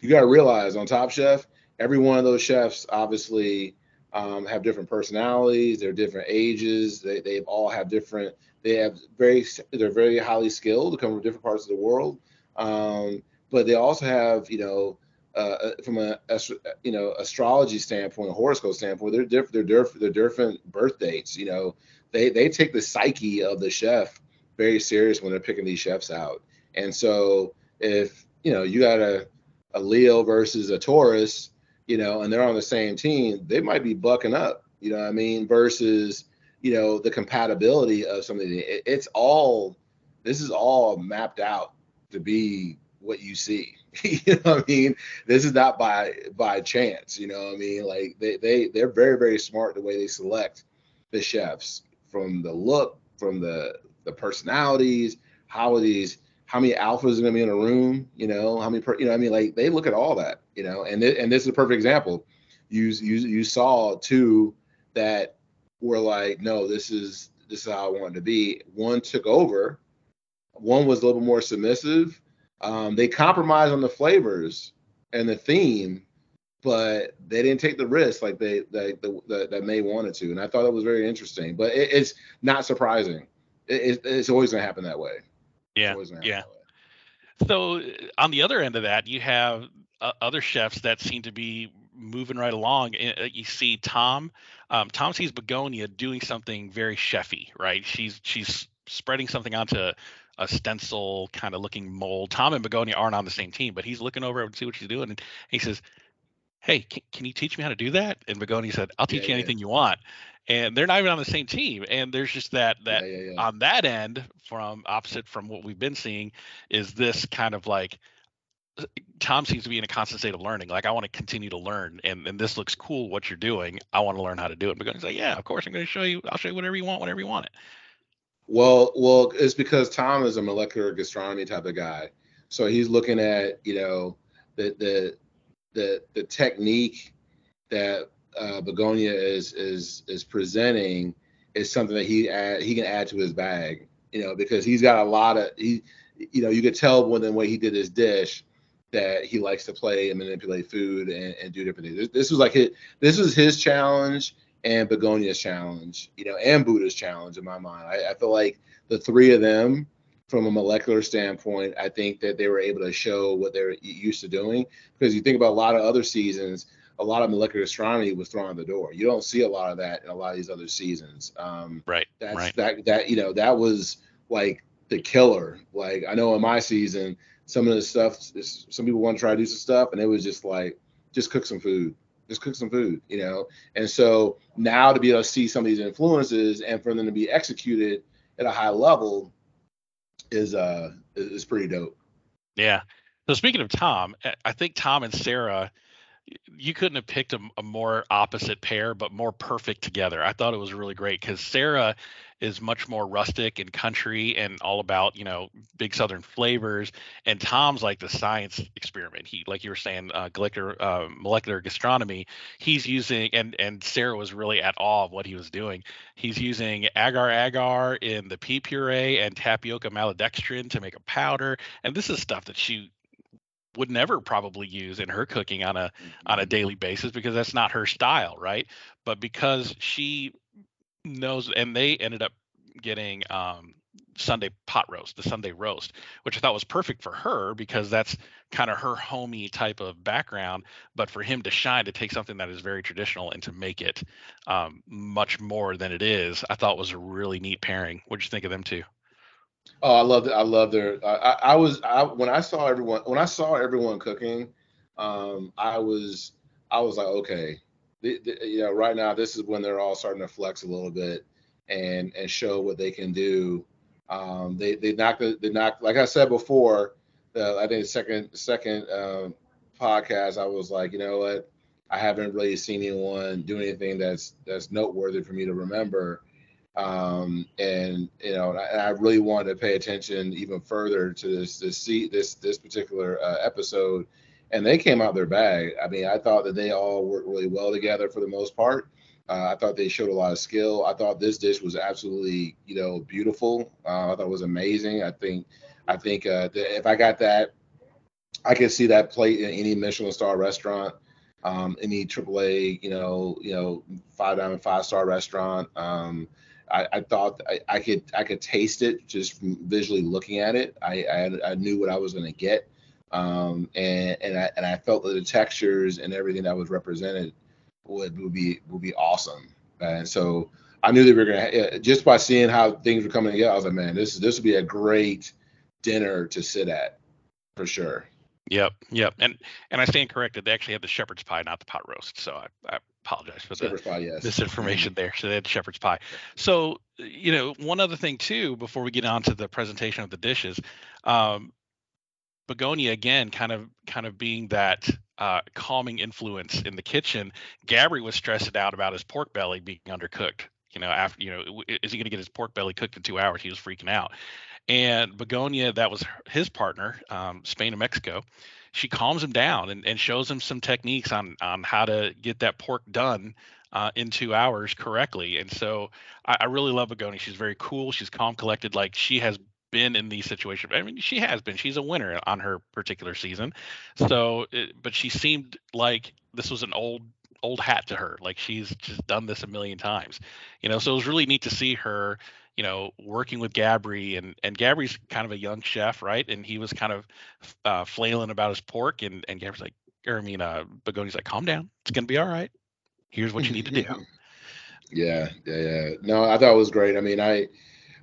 you got to realize on top chef every one of those chefs obviously um, have different personalities, they're different ages, they they all have different. They have very they're very highly skilled, come from different parts of the world, um, but they also have you know uh, uh from a, a, you know astrology standpoint, a horoscope standpoint, they're different. They're different. They're different birth dates. You know, they they take the psyche of the chef very serious when they're picking these chefs out. And so if you know you got a a Leo versus a Taurus, you know, and they're on the same team, they might be bucking up, you know what I mean? Versus, you know, the compatibility of something. It, it's all, this is all mapped out to be what you see. you know what I mean? This is not by by chance, you know what I mean? Like they they they're very very smart the way they select the chefs from the look, from the the personalities, how are these how many alphas are going to be in a room, you know, how many, per, you know, I mean, like they look at all that, you know, and th- and this is a perfect example. You you you saw two that were like, no, this is this is how I wanted to be. One took over. One was a little more submissive. Um, they compromised on the flavors and the theme, but they didn't take the risk like they, they the, the, that May wanted to. And I thought that was very interesting. But it, it's not surprising. It, it's always going to happen that way. Yeah. Yeah. So on the other end of that, you have uh, other chefs that seem to be moving right along. Uh, you see Tom, um, Tom sees Begoña doing something very chefy, right? She's she's spreading something onto a stencil kind of looking mold. Tom and Begoña aren't on the same team, but he's looking over and see what she's doing, and he says, hey, can, can you teach me how to do that? And Begoña said, I'll teach Yeah, you yeah. anything you want. And they're not even on the same team. And there's just that that yeah, yeah, yeah. on that end, from opposite from what we've been seeing, is this kind of like uh, Tom seems to be in a constant state of learning. Like I want to continue to learn, and and this looks cool what you're doing. I want to learn how to do it. Begoña's like, yeah, of course I'm going to show you. I'll show you whatever you want, whenever you want it. Well, well, it's because Tom is a molecular gastronomy type of guy, so he's looking at you know the the the the technique that uh, Begoña is is is presenting is something that he add, he can add to his bag, you know, because he's got a lot of he, you know, you could tell when the way he did his dish that he likes to play and manipulate food and, and do different things. This, was like his, this was his challenge and Begoña's challenge, you know, and Buddha's challenge in my mind. I, I feel like the three of them, from a molecular standpoint, I think that they were able to show what they're used to doing. Because you think about a lot of other seasons, a lot of molecular gastronomy was thrown out the door. You don't see a lot of that in a lot of these other seasons. Um, Right. that's right. that that you know that was like the killer. Like I know in my season, some of the stuff, some people want to try to do some stuff, and it was just like just cook some food, just cook some food, you know. And so now to be able to see some of these influences and for them to be executed at a high level is uh is, pretty dope. Yeah. So speaking of Tom, I- I think Tom and Sara, you couldn't have picked a, a more opposite pair, but more perfect together. I thought it was really great because Sara is much more rustic and country and all about you know big southern flavors, and Tom's like the science experiment. He, like you were saying, uh, molecular uh, molecular gastronomy. He's using and and Sara was really at awe of what he was doing. He's using agar agar in the pea puree and tapioca maltodextrin to make a powder and this is stuff that she would never probably use in her cooking on a on a daily basis because that's not her style right but because she knows and they ended up getting um sunday pot roast the sunday roast which i thought was perfect for her because that's kind of her homey type of background but for him to shine to take something that is very traditional and to make it um, much more than it is i thought was a really neat pairing what'd you think of them two Oh, I love it. I love their. I, I, I was I when I saw everyone when I saw everyone cooking, um, I was I was like, okay, the, the, you know, right now this is when they're all starting to flex a little bit and and show what they can do. Um, they they knocked the- they knocked like I said before. Uh, I think the second second um, podcast, I was like, you know what, I haven't really seen anyone do anything that's that's noteworthy for me to remember um, and you know, I, I really wanted to pay attention even further to this this see this this particular uh, episode, and they came out their bag. I mean, I thought that they all worked really well together for the most part. Uh, I thought they showed a lot of skill. I thought this dish was absolutely, you know, beautiful. Uh, I thought it was amazing. I think, I think uh, that if I got that, I could see that plate in any Michelin star restaurant, um, any AAA, you know, you know, five diamond five star restaurant. Um, I, I thought I, I could I could taste it just visually looking at it. I I, I knew what I was going to get, um, and and I and I felt that the textures and everything that was represented would would be would be awesome. And so I knew that we were going to just by seeing how things were coming together. I was like, man, this this would be a great dinner to sit at for sure. Yep, yep, and and I stand corrected. They actually had the shepherd's pie, not the pot roast. So I, I apologize for the Shepherd's pie, yes. misinformation there. So they had shepherd's pie. So you know, one other thing too, before we get on to the presentation of the dishes, um, Begoña again, kind of kind of being that uh, calming influence in the kitchen. Gabri was stressed out about his pork belly being undercooked. You know, after you know, is he going to get his pork belly cooked in two hours? He was freaking out. And Begoña, that was his partner, um, Spain and Mexico. She calms him down and, and shows him some techniques on on how to get that pork done uh, in two hours correctly. And so I, I really love Begoña. She's very cool. She's calm, collected. Like she has been in these situations. I mean, she has been. She's a winner on her particular season. So, it, but she seemed like this was an old old hat to her. Like she's just done this a million times. You know, so it was really neat to see her you know, working with Gabri and and Gabri's kind of a young chef, right? And he was kind of uh, flailing about his pork, and and Gabri's like, or I mean, uh, Begoña's like, calm down, it's gonna be all right. Here's what you need to do. Yeah, yeah, yeah. No, I thought it was great. I mean, I,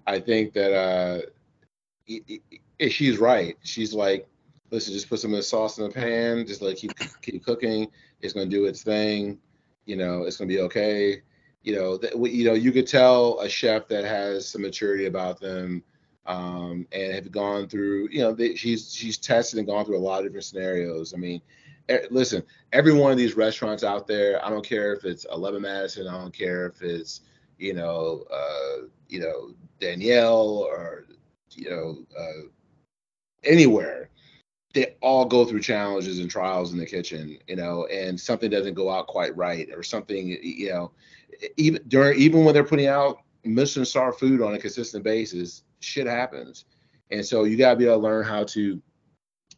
I think that uh, i- i- i- she's right. She's like listen, just put some of the sauce in the pan, just like keep keep cooking. It's gonna do its thing. You know, it's gonna be okay. You know, that you know, you could tell a chef that has some maturity about them, um, and have gone through. You know, they, she's she's tested and gone through a lot of different scenarios. I mean, listen, every one of these restaurants out there, I don't care if it's 11 Madison, I don't care if it's you know, uh, you know, Daniel or you know, uh, anywhere they all go through challenges and trials in the kitchen, you know, and something doesn't go out quite right or something, you know, even during even when they're putting out Michelin star food on a consistent basis, shit happens. And so you gotta be able to learn how to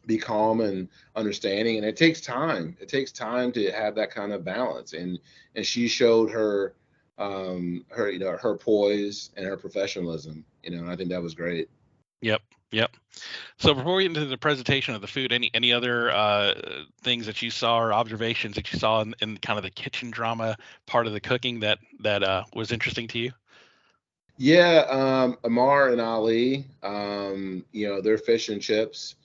be calm and understanding. And it takes time. It takes time to have that kind of balance. And and she showed her um her you know her poise and her professionalism, you know, and I think that was great. Yep. Yep. So before we get into the presentation of the food, any any other uh, things that you saw or observations that you saw in, in, kind of the kitchen drama part of the cooking that that uh, was interesting to you? Yeah, um, Amar and Ali, um, you know, their fish and chips.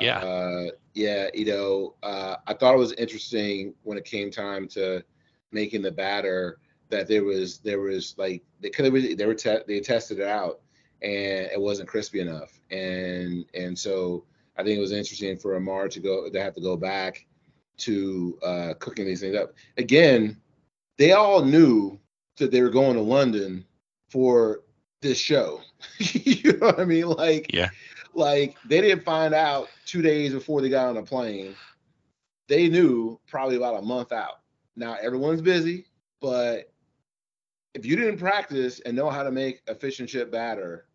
Yeah. Uh, yeah, you know, uh, I thought it was interesting when it came time to making the batter that there was there was like they could have they were te- they tested it out and it wasn't crispy enough. And and so I think it was interesting for Amar to go to have to go back to uh, cooking these things up. Again, they all knew that they were going to London for this show. you know what I mean? Like, yeah, like they didn't find out two days before they got on a plane. They knew probably about a month out. Now everyone's busy, but if you didn't practice and know how to make a fish and chip batter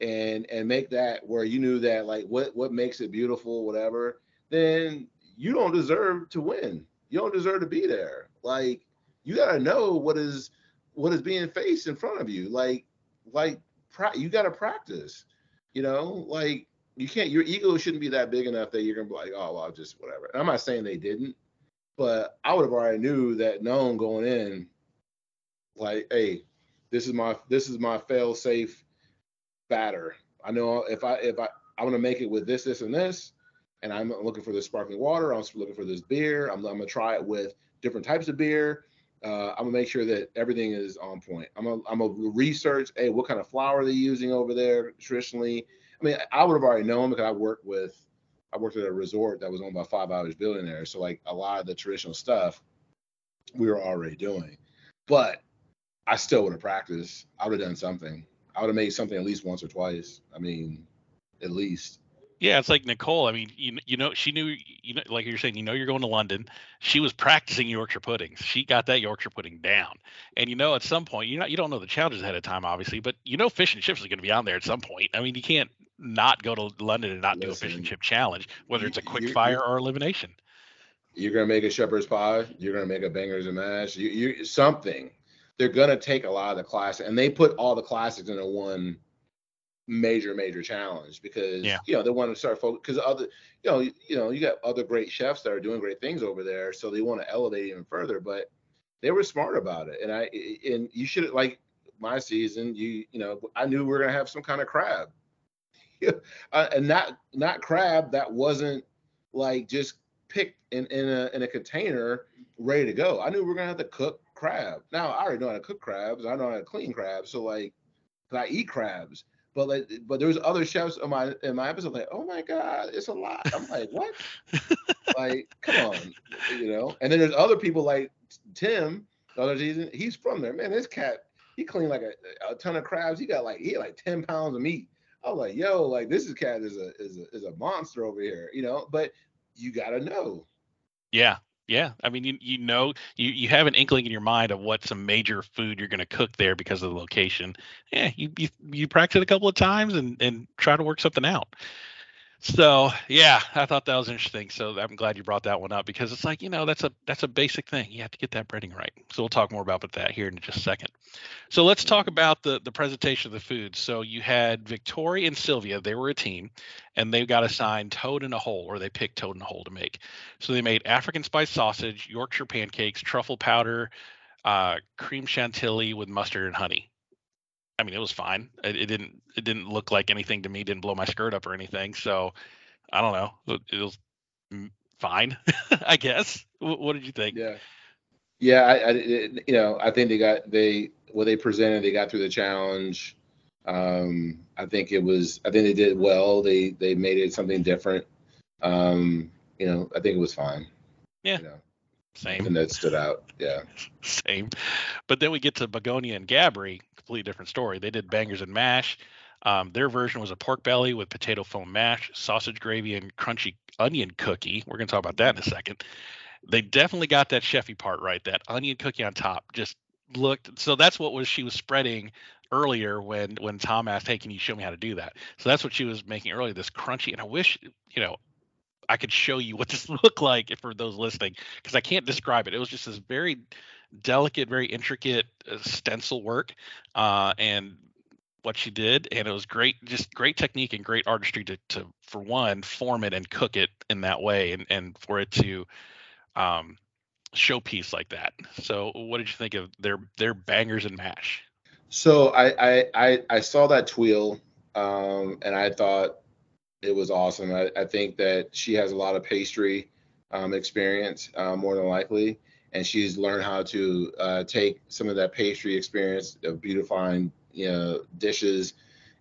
and and make that where you knew that like what what makes it beautiful whatever then you don't deserve to win. You don't deserve to be there. Like you got to know what is what is being faced in front of you. Like like you got to practice you know? Like you can't your ego shouldn't be that big enough that you're gonna be like oh well just whatever. And i'm not saying they didn't but i would have already knew that known going in like hey this is my this is my fail safe batter. I know if I if I I want to make it with this, this, and this, and I'm looking for this sparkling water. I'm looking for this beer. I'm, I'm gonna try it with different types of beer. Uh, I'm gonna make sure that everything is on point. I'm gonna I'm gonna research, hey, what kind of flour they're using over there traditionally. I mean, I would have already known because I worked with I worked at a resort that was owned by Five Irish billionaires. So like a lot of the traditional stuff we were already doing. But I still would have practiced. I would have done something. I would have made something at least once or twice. I mean, at least. Yeah, it's like Nicole. I mean, you you know, she knew you know, like you're saying, you know, you're going to London. She was practicing Yorkshire puddings. She got that Yorkshire pudding down. And you know, at some point, you know, you don't know the challenges ahead of time, obviously, but you know, fish and chips is going to be on there at some point. I mean, you can't not go to London and not Listen, do a fish and chip challenge, whether it's a quick you, fire or elimination. You're gonna make a shepherd's pie. You're gonna make a bangers and mash. You, you something they're gonna take a lot of the classics and they put all the classics into one major major challenge because yeah. you know they want to start focus because other you know you know you got other great chefs that are doing great things over there so they want to elevate even further but they were smart about it and i and you should like my season you you know i knew we were going to have some kind of crab uh, and not not crab that wasn't like just picked in in a in a container ready to go i knew we were going to have to cook crab. Now I already know how to cook crabs. I know how to clean crabs. So like, I eat crabs. But like, but there's other chefs in my in my episode like, oh my god, it's a lot. I'm like, what? like, come on, you know. And then there's other people like Tim, the other season. He's from there, man. This cat, he cleaned like a, a ton of crabs. He got like he had like ten pounds of meat. I was like, yo, like this is cat is a is a is a monster over here, you know. But you gotta know. Yeah, yeah, I mean, you you know, you you have an inkling in your mind of what some major food you're going to cook there because of the location. Yeah, you you you practice it a couple of times and and try to work something out. So yeah, I thought that was interesting. So I'm glad you brought that one up because it's like you know that's a that's a basic thing. You have to get that breading right. So we'll talk more about that here in just a second. So let's talk about the the presentation of the food. So you had Victoria and Sylwia. They were a team, and they got assigned toad in a hole, or they picked toad in a hole to make. So they made African spice sausage, Yorkshire pancakes, truffle powder, uh, cream chantilly with mustard and honey. I mean, it was fine. It, it, didn't it didn't look like anything to me. Didn't blow my skirt up or anything. So, I don't know. It was fine, I guess. What, what did you think? Yeah. Yeah, I, I it- you know, I think they got they what they presented, they got through the challenge. Um, I think it was I think they did well. They they made it something different. Um, you know, I think it was fine. Yeah. You know, Same. And that stood out. Yeah. Same. But then we get to Begoña and Gabri, completely different story. They did bangers and mash. Um, their version was a pork belly with potato foam mash, sausage gravy, and crunchy onion cookie. We're going to talk about that in a second. They definitely got that chefy part right. That onion cookie on top just looked. So that's what was she was spreading earlier when when Tom asked, "Hey, can you show me how to do that?" So that's what she was making earlier. This crunchy, and I wish you know I could show you what this looked like for those listening because I can't describe it. It was just this very delicate, very intricate uh, stencil work, uh, and what she did, and it was great, just great technique and great artistry to, to for one, form it and cook it in that way, and and for it to um, showpiece like that. So, what did you think of their their bangers and mash? So I I I, I saw that tuile, um, and I thought it was awesome. I, I think that she has a lot of pastry um, experience, uh, more than likely, and she's learned how to uh, take some of that pastry experience of beautifying, you know, dishes,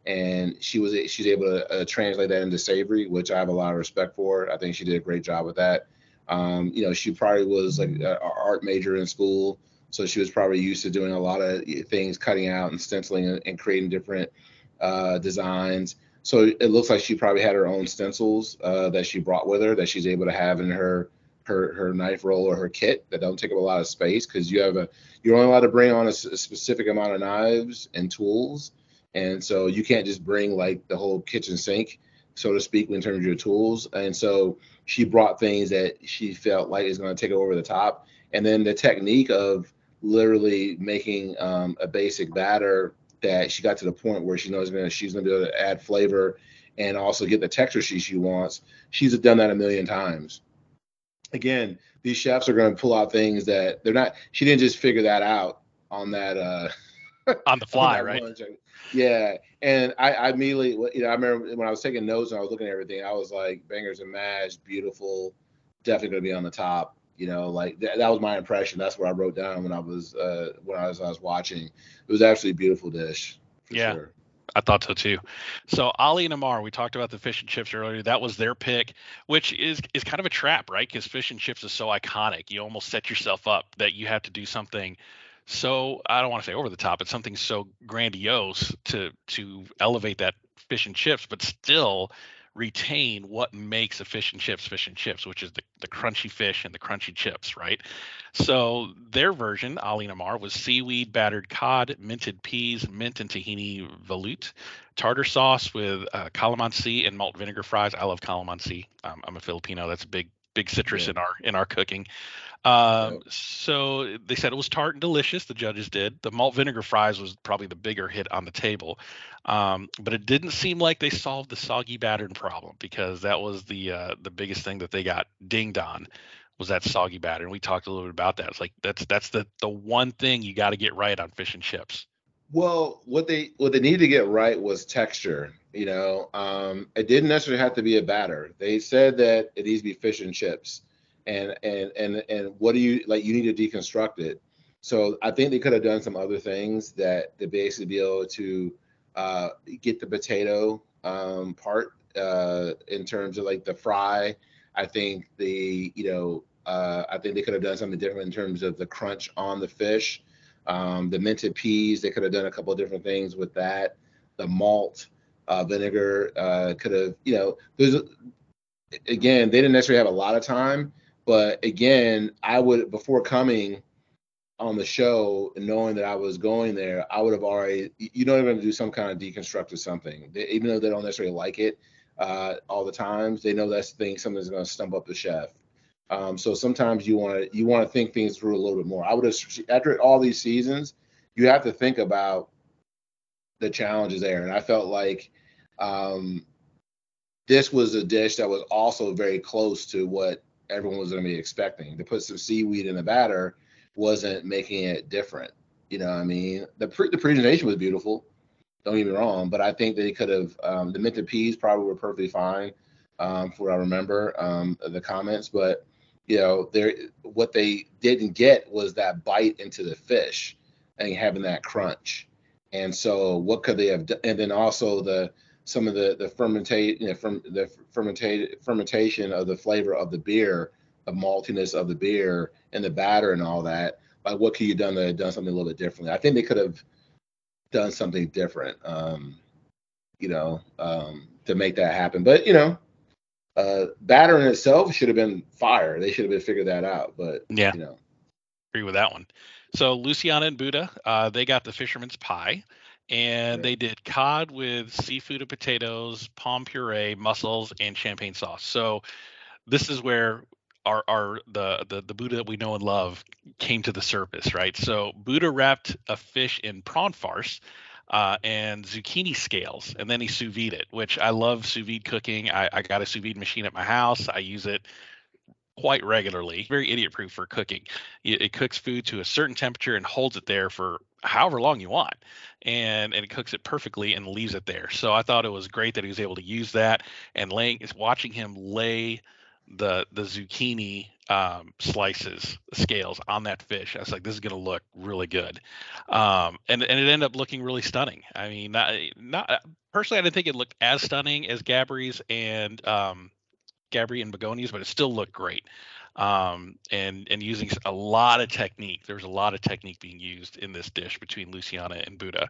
and she was she's able to uh, translate that into savory, which I have a lot of respect for. I think she did a great job with that. Um, you know, she probably was like an art major in school, so she was probably used to doing a lot of things, cutting out and stenciling and, creating different uh, designs. So it looks like she probably had her own stencils uh, that she brought with her that she's able to have in her her her knife roll or her kit that don't take up a lot of space because you have a you're only allowed to bring on a, specific amount of knives and tools, and so you can't just bring like the whole kitchen sink, so to speak, in terms of your tools. And so she brought things that she felt like is going to take it over the top, and then the technique of literally making um, a basic batter that she got to the point where she knows she's going to be able to add flavor and also get the texture she she wants. She's done that a million times. Again, these chefs are going to pull out things that they're not. She didn't just figure that out on that. uh On the fly, that right? lunch. Yeah, and I, I immediately, you know, I remember when I was taking notes and I was looking at everything, I was like, bangers and mash, beautiful, definitely going to be on the top. You know, like th- that was my impression. That's what I wrote down when I was uh when I was I was watching. It was actually a beautiful dish. For Yeah. Sure. I thought so too. So Ali and Amar, we talked about the fish and chips earlier. That was their pick, which is is kind of a trap, right? Because fish and chips is so iconic. You almost set yourself up that you have to do something so I don't want to say over the top, but something so grandiose to to elevate that fish and chips, but still retain what makes a fish and chips fish and chips, which is the, the crunchy fish and the crunchy chips, right? So their version, Ali and Amar, was seaweed battered cod, minted peas, mint and tahini veloute, tartar sauce with uh, calamansi and malt vinegar fries. I love calamansi. Um, I'm a Filipino. That's a big big citrus Yeah. in our in our cooking. Um, so they said it was tart and delicious. The judges did. The malt vinegar fries was probably the bigger hit on the table, um, but it didn't seem like they solved the soggy batter problem because that was the uh, the biggest thing that they got dinged on was that soggy batter. And we talked a little bit about that. It's like that's that's the the one thing you got to get right on fish and chips. Well, what they what they needed to get right was texture. You know, um, it didn't necessarily have to be a batter. They said that it needs to be fish and chips, and and and and what do you like? You need to deconstruct it. So I think they could have done some other things that to basically be able to uh, get the potato um, part uh, in terms of like the fry. I think the you know uh, I think they could have done something different in terms of the crunch on the fish um, the minted peas they could have done a couple of different things with that the malt uh, vinegar uh, could have you know there's again they didn't necessarily have a lot of time but again i would before coming on the show knowing that i was going there i would have already you know they're going to do some kind of deconstruct of something. They, even though they don't necessarily like it uh, all the times they know that's thing something that's going to stump up the chef. Um, so sometimes you want to you want to think things through a little bit more. I would have after all these seasons, you have to think about the challenges there, and I felt like um, this was a dish that was also very close to what everyone was going to be expecting. To put some seaweed in the batter wasn't making it different. You know, what I mean, the pre- the presentation was beautiful. Don't get me wrong, but I think they could have um, the minted peas probably were perfectly fine. um, for what I remember um, the comments. But you know, there what they didn't get was that bite into the fish and having that crunch. And so, what could they have done? And then also the some of the the fermentate, you know, from the fermentate fermentation of the flavor of the beer, the maltiness of the beer, and the batter and all that. Like, what could you done to done something a little bit differently? I think they could have done something different, um, you know, um, to make that happen. But you know, uh, batter in itself should have been fire. They should have been figured that out. But Yeah. you know, agree with that one. So Luciana and Buddha, uh, they got the fisherman's pie, and they did cod with seafood and potatoes, pomme puree, mussels, and champagne sauce. So this is where our our the the the Buddha that we know and love came to the surface, right? So Buddha wrapped a fish in prawn farce. Uh, and zucchini scales, and then he sous vide it, which I love sous vide cooking. I, I got a sous vide machine at my house. I use it quite regularly. Very idiot proof for cooking. It, it cooks food to a certain temperature and holds it there for however long you want, and and it cooks it perfectly and leaves it there. So I thought it was great that he was able to use that and laying is watching him lay the the zucchini um, slices scales on that fish. I was like, this is gonna look really good, um, and and it ended up looking really stunning. I mean, not not personally, I didn't think it looked as stunning as Gabri's and um, Gabri and Begoñas, but it still looked great. Um, and and using a lot of technique. There was a lot of technique being used in this dish between Luciana and Buddha.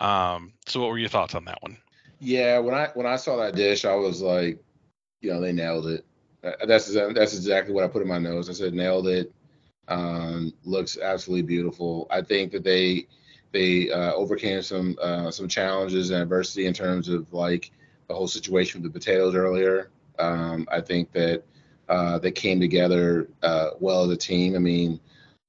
Um, so what were your thoughts on that one? yeah. When I when I saw that dish, I was like, you know, they nailed it. Uh, That's that's exactly what I put in my nose. I said nailed it. Um, looks absolutely beautiful. I think that they they uh, overcame some uh, some challenges and adversity in terms of like the whole situation with the potatoes earlier. Um, I think that uh, they came together uh, well as a team. I mean,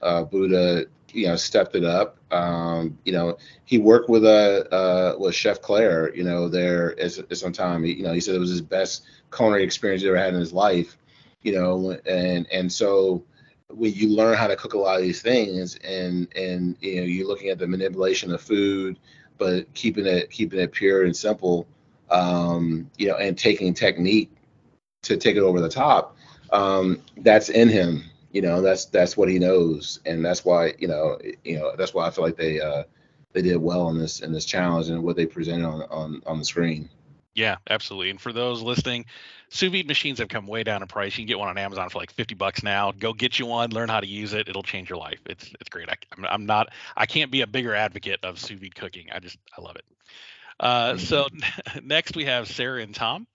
uh, Buddha, you know, stepped it up. Um, you know, he worked with uh, uh, with Chef Clare, you know, there as, as some time. He, you know, he said it was his best culinary experience he ever had in his life. You know, and and so when you learn how to cook a lot of these things, and and you know, you're looking at the manipulation of food, but keeping it keeping it pure and simple, um, you know, and taking technique to take it over the top. Um, that's in him. You know, that's that's what he knows, and that's why you know, you know, that's why I feel like they uh, they did well in this in this challenge and what they presented on on on the screen. Yeah, absolutely. And for those listening, sous vide machines have come way down in price. You can get one on Amazon for like 50 bucks now. Go get you one, learn how to use it. It'll change your life. It's it's great. I, I'm, I'm not I can't be a bigger advocate of sous vide cooking. I just I love it. Uh, so next we have Sara and Tom.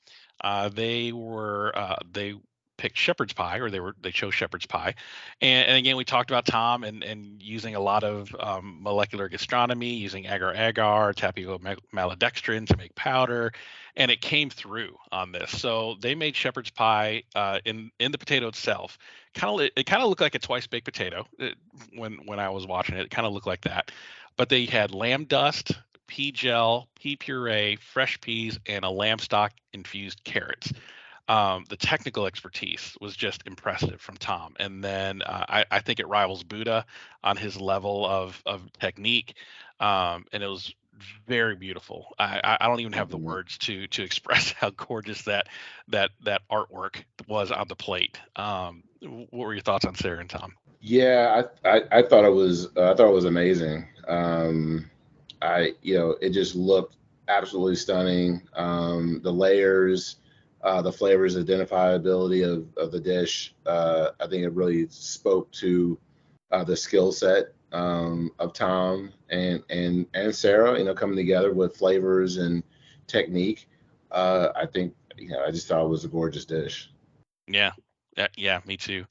Uh, they were uh, they picked shepherd's pie or they were they chose shepherd's pie. And, and again we talked about tom and and using a lot of um, molecular gastronomy using agar agar tapioca ma- maltodextrin to make powder and it came through on this. So they made shepherd's pie uh, in in the potato itself. Kind of it kind of looked like a twice baked potato it, when when i was watching it. It kind of looked like that. But they had lamb dust pea gel pea puree fresh peas and a lamb stock infused carrots um, the technical expertise was just impressive from Tom. And then uh, I, I think it rivals Buddha on his level of of technique, um, and it was very beautiful. I, I- don't even have the Mhm. words to to express how gorgeous that that that artwork was on the plate. Um, what were your thoughts on Sara and Tom? Yeah, I, I, I thought it was uh, I thought it was amazing. Um, I you know it just looked absolutely stunning. Um, the layers, uh, the flavors, identifiability of, of the dish. Uh, I think it really spoke to uh, the skill set um, of Tom and and and Sara. You know, coming together with flavors and technique. Uh, I think you know I just thought it was a gorgeous dish. Yeah, yeah, yeah, me too.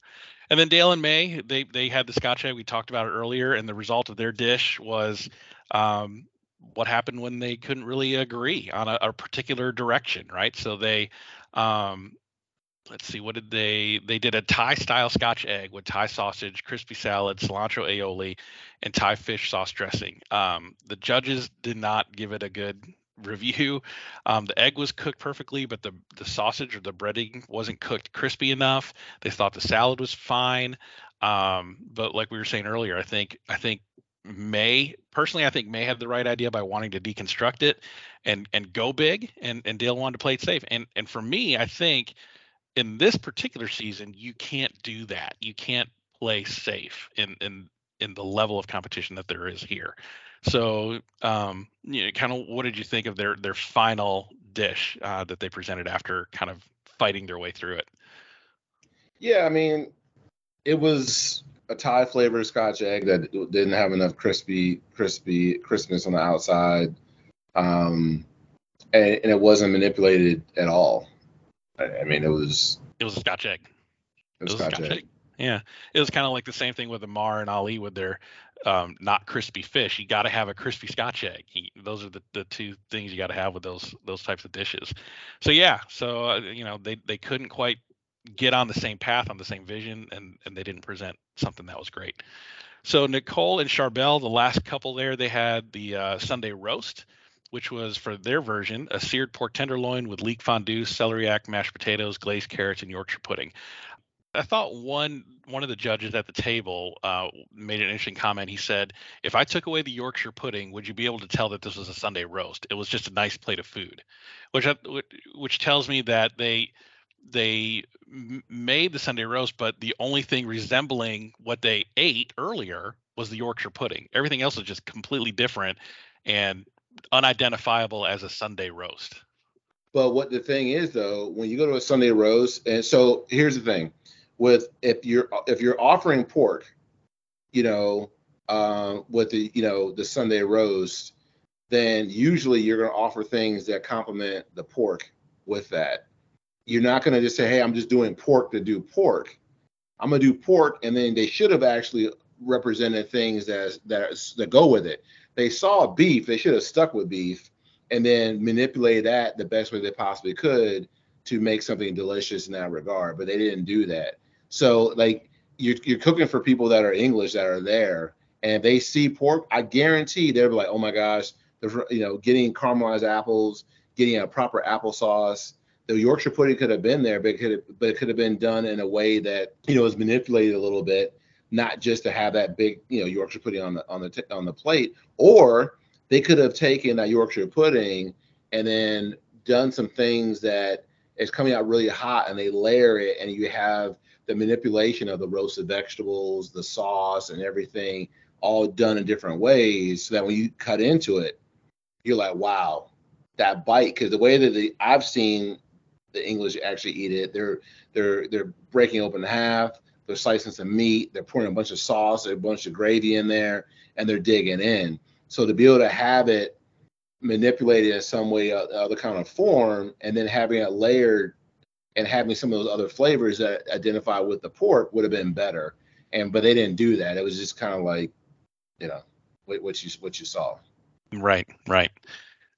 And then Dale and May, they they had the Scotch egg. We talked about it earlier, and the result of their dish was um, what happened when they couldn't really agree on a, a particular direction, right? So they, um, let's see, what did they? They did a Thai style Scotch egg with Thai sausage, crispy salad, cilantro aioli, and Thai fish sauce dressing. Um, the judges did not give it a good review. Um, the egg was cooked perfectly, but the the sausage or the breading wasn't cooked crispy enough. They thought the salad was fine. Um, but like we were saying earlier, I think I think May personally, I think May had the right idea by wanting to deconstruct it and and go big, and and Dale wanted to play it safe. And and for me, I think in this particular season, you can't do that. You can't play safe in in in the level of competition that there is here. So, um, you know, kind of what did you think of their their final dish uh, that they presented after kind of fighting their way through it? Yeah, I mean, it was a Thai flavored Scotch egg that didn't have enough crispy, crispy crispness on the outside, um, and, and it wasn't manipulated at all. I, I mean, it was It was a Scotch egg. it was It was a Scotch egg. Yeah, it was kind of like the same thing with Amar and Ali with their um, not crispy fish. You got to have a crispy Scotch egg. Those are the, the two things you got to have with those those types of dishes. So yeah, so uh, you know they they couldn't quite get on the same path on the same vision, and and they didn't present something that was great. So Nicole and Charbel, the last couple there, they had the uh, Sunday roast, which was for their version a seared pork tenderloin with leek fondue, celery celeriac, mashed potatoes, glazed carrots, and Yorkshire pudding. I thought one one of the judges at the table uh, made an interesting comment. He said, "If I took away the Yorkshire pudding, would you be able to tell that this was a Sunday roast? It was just a nice plate of food," which- which tells me that they they m- made the Sunday roast, but the only thing resembling what they ate earlier was the Yorkshire pudding. Everything else is just completely different and unidentifiable as a Sunday roast. But what the thing is though, when you go to a Sunday roast, and so here's the thing, with if you're if you're offering pork, you know, uh, with the you know the Sunday roast, then usually you're going to offer things that complement the pork with that. You're not going to just say, hey, I'm just doing pork to do pork. I'm going to do pork, and then they should have actually represented things that that that go with it. They saw beef, they should have stuck with beef and then manipulate that the best way they possibly could to make something delicious in that regard. But they didn't do that. So like you're, you're cooking for people that are English that are there, and they see pork, I guarantee they're like, oh my gosh, you know getting caramelized apples, getting a proper applesauce. The Yorkshire pudding could have been there, but it could have, but it could have been done in a way that you know was manipulated a little bit, not just to have that big you know Yorkshire pudding on the on the t- on the plate, or they could have taken that Yorkshire pudding and then done some things that it's coming out really hot and they layer it and you have the manipulation of the roasted vegetables, the sauce and everything all done in different ways so that when you cut into it, you're like, wow, that bite. Cause the way that the I've seen the English actually eat it, they're they're they're breaking open half, they're slicing some meat, they're pouring a bunch of sauce, a bunch of gravy in there, and they're digging in. So to be able to have it manipulated in some way, uh, other kind of form, and then having it layered and having some of those other flavors that identify with the pork would have been better. And but they didn't do that. It was just kind of like, you know, what, what you what you saw. Right, right.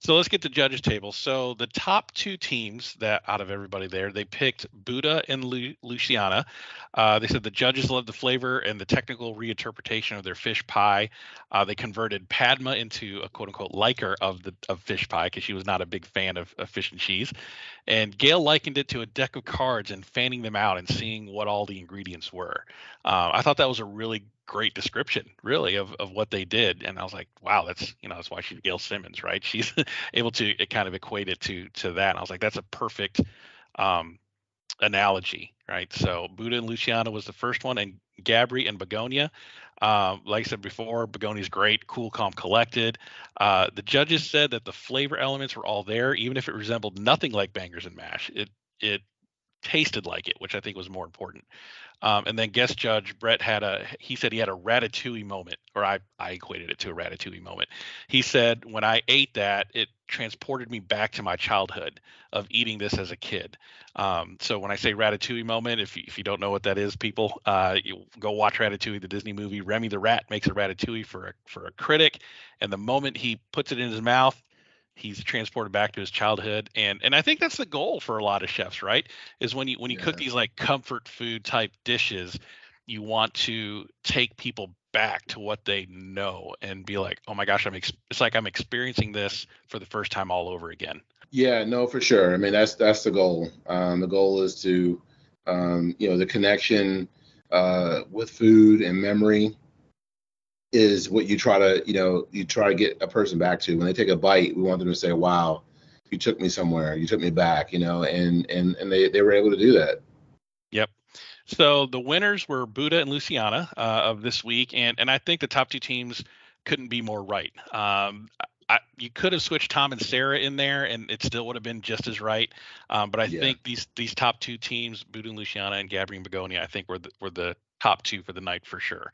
So let's get to judges table. So the top two teams that out of everybody there, they picked Buddha and Lu- Luciana. Uh, they said the judges loved the flavor and the technical reinterpretation of their fish pie. Uh, they converted Padma into a quote unquote liker of the of fish pie because she was not a big fan of, of fish and cheese. And Gail likened it to a deck of cards and fanning them out and seeing what all the ingredients were. Uh, I thought that was a really great description, really, of, of what they did. And I was like, wow, that's you know that's why she's Gail Simmons, right? She's able to kind of equate it to to that. And I was like, that's a perfect um, analogy, right? So Buddha and Luciana was the first one, and Gabri and Begoña. Um, like I said before, Begoña's great, cool, calm, collected. Uh, the judges said that the flavor elements were all there, even if it resembled nothing like bangers and mash. It it tasted like it, which I think was more important. Um, and then guest judge Brett had a he said he had a ratatouille moment, or I I equated it to a ratatouille moment. He said when I ate that, it transported me back to my childhood of eating this as a kid. Um, so when I say ratatouille moment, if you, if you don't know what that is, people, uh, go watch Ratatouille, the Disney movie. Remy the rat makes a ratatouille for a for a critic, and the moment he puts it in his mouth, he's transported back to his childhood and and i think that's the goal for a lot of chefs right is when you when you cook these like comfort food type dishes you want to take people back to what they know and be like oh my gosh i'm ex- it's like i'm experiencing this for the first time all over again Yeah, no, for sure. I mean, that's that's the goal. Um, the goal is to, um, you know, the connection uh, with food and memory is what you try to, you know, you try to get a person back to. When they take a bite, we want them to say, "Wow, you took me somewhere. You took me back." You know, and and and they they were able to do that. Yep. So the winners were Buddha and Luciana uh, of this week, and and I think the top two teams couldn't be more right. Um, I, you could have switched Tom and Sara in there, and it still would have been just as right. Um, but I Yeah. think these these top two teams, Buddha and Luciana and Gabby and Begoña, I think were the, were the top two for the night for sure.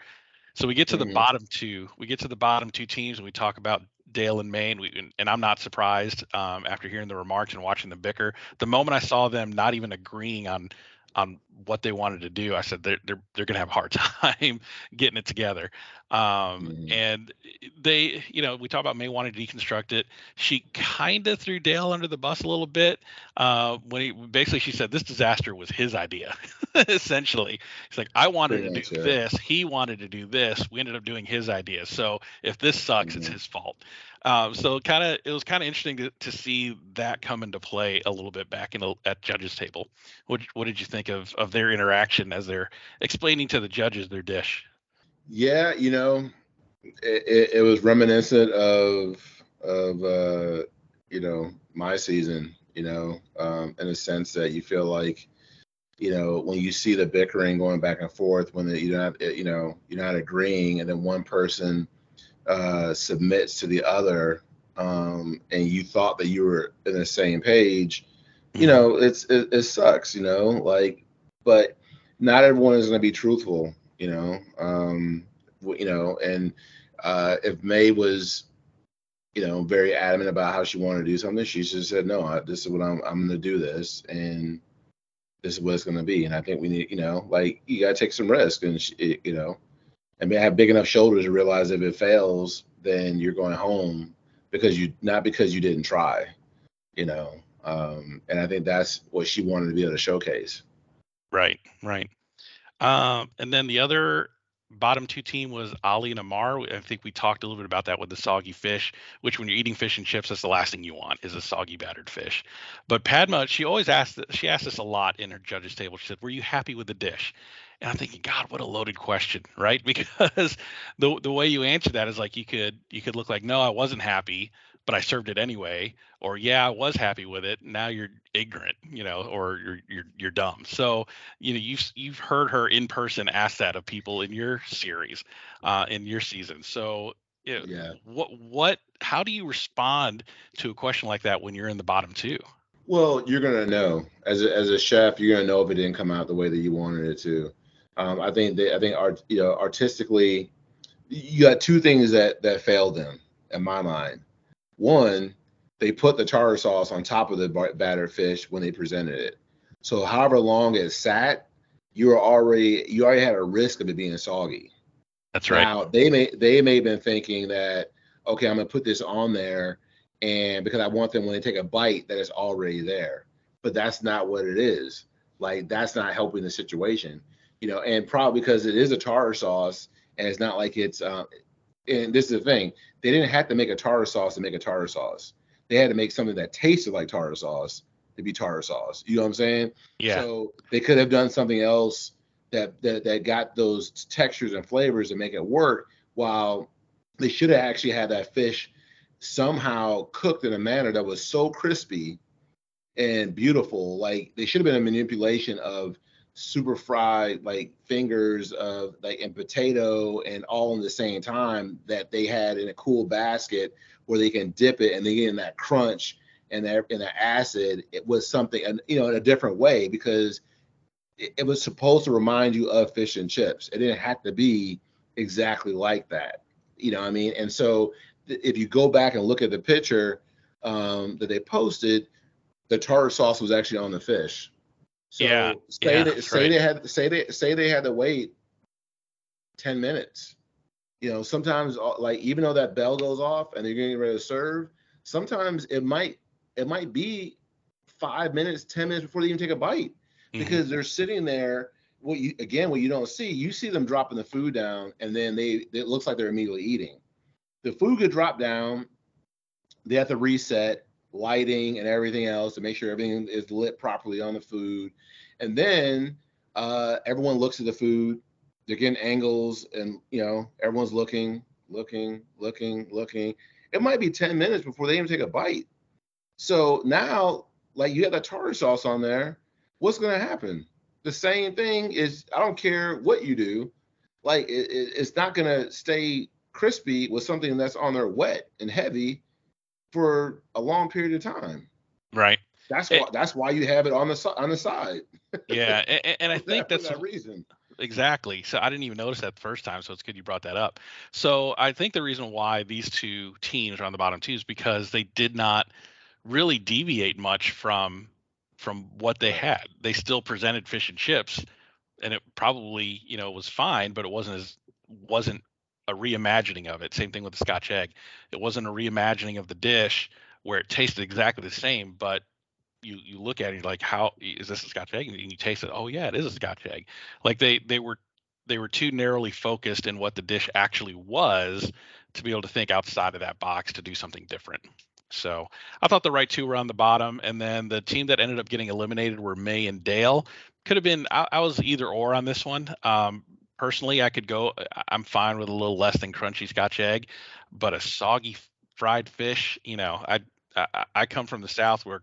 So we get to the bottom two. We get to the bottom two teams, and we talk about Dale and Maine. We, and- I'm not surprised um, after hearing the remarks and watching the bicker. The moment I saw them not even agreeing on on what they wanted to do, I said they're they're they're gonna have a hard time getting it together. Um, Mhm. And they, you know, we talk about May wanting to deconstruct it. She kind of threw Dale under the bus a little bit uh, when he basically she said this disaster was his idea. Essentially, he's like, I wanted Pretty to do this. He wanted to do this. We ended up doing his idea. So if this sucks, it's Mhm. his fault. Um, so kind of it was kind of interesting to, to see that come into play a little bit back in the, at judges table. What what did you think of of their interaction as they're explaining to the judges their dish? Yeah, you know, it, it, it was reminiscent of of uh, you know my season. You know, um, in a sense that you feel like, you know, when you see the bickering going back and forth, when the, you're not, you know, you're not agreeing, and then one person uh, submits to the other, um, and you thought that you were in the same page. You know, it's it, it sucks. You know, like, but not everyone is going to be truthful. You know, um, you know, and uh, if May was, you know, very adamant about how she wanted to do something, she just said, "No, I, this is what I'm. I'm going to do this, and this is what it's going to be." And I think we need, you know, like you got to take some risk, and she, it- you know, mean, have big enough shoulders to realize if it fails, then you're going home because you not because you didn't try, you know. Um, and I think that's what she wanted to be able to showcase. Right, right. Um, and then the other bottom two team was Ali and Amar. I think we talked a little bit about that with the soggy fish, which when you're eating fish and chips, that's the last thing you want is a soggy battered fish. But Padma, she always asked, she asked us a lot in her judges table. She said, "Were you happy with the dish?" And I'm thinking, God, what a loaded question, right? Because the the way you answer that is like you could you could look like, no, I wasn't happy, but I served it anyway, or yeah, I was happy with it. Now you're ignorant, you know, or you're you're you're dumb. So you know you've you've heard her in person ask that of people in your series, uh, in your season. So know, Yeah. what what how do you respond to a question like that when you're in the bottom two? Well, you're gonna know as a, as a chef, you're gonna know if it didn't come out the way that you wanted it to. Um, I think they, I think art, you know, artistically, you got two things that that failed them in my mind. One, they put the tartar sauce on top of the battered fish when they presented it. So however long it sat, you were already you already had a risk of it being soggy. That's right. Now they may they may have been thinking that okay, I'm gonna put this on there, and because I want them when they take a bite that it's already there. But that's not what it is. Like that's not helping the situation, you know. And probably because it is a tartar sauce, and it's not like it's. Uh, and this is the thing: they didn't have to make a tartar sauce to make a tartar sauce. They had to make something that tasted like tartar sauce to be tartar sauce. You know what I'm saying? Yeah. So they could have done something else that that, that got those textures and flavors and make it work. While they should have actually had that fish somehow cooked in a manner that was so crispy and beautiful. Like they should have been a manipulation of super fried like fingers of like and potato and all in the same time that they had in a cool basket where they can dip it and they get in that crunch and that and the acid. It was something and you know in a different way because it, it was supposed to remind you of fish and chips. It didn't have to be exactly like that. You know I mean? And so th- if you go back and look at the picture um, that they posted, the tartar sauce was actually on the fish. So Yeah, say yeah, they, say right. they had say they say they had to wait 10 minutes. You know, sometimes uh, like even though that bell goes off and they're getting ready to serve, sometimes it might it might be five minutes, 10 minutes before they even take a bite Mhm. because they're sitting there. What you again, what you don't see, you see them dropping the food down, and then they it looks like they're immediately eating. The food could drop down. They have to reset lighting and everything else to make sure everything is lit properly on the food, and then uh, everyone looks at the food. They're getting angles, and you know everyone's looking. looking, looking, looking. It might be 10 minutes before they even take a bite. So now, like you have that tartar sauce on there, what's going to happen? The same thing is, I don't care what you do, like it, it, it's not going to stay crispy with something that's on there wet and heavy for a long period of time. Right. That's It- why. That's why you have it on the on the side. Yeah, and, and I think that's that reason. Exactly. So I didn't even notice that the first time, so it's good you brought that up. So I think the reason why these two teams are on the bottom two is because they did not really deviate much from from what they had. They still presented fish and chips, and it probably you know was fine, but it wasn't as wasn't a reimagining of it. Same thing with the Scotch egg. It wasn't a reimagining of the dish where it tasted exactly the same, but you you look at it like, how is this a Scotch egg? And you taste it. Oh yeah, it is a Scotch egg. Like they they were they were too narrowly focused in what the dish actually was to be able to think outside of that box to do something different. So I thought the right two were on the bottom, and then the team that ended up getting eliminated were May and Dale. Could have been I, I was either or on this one. Um, personally, I could go. I'm fine with a little less than crunchy Scotch egg, but a soggy fried fish. You know, I I, I come from the South where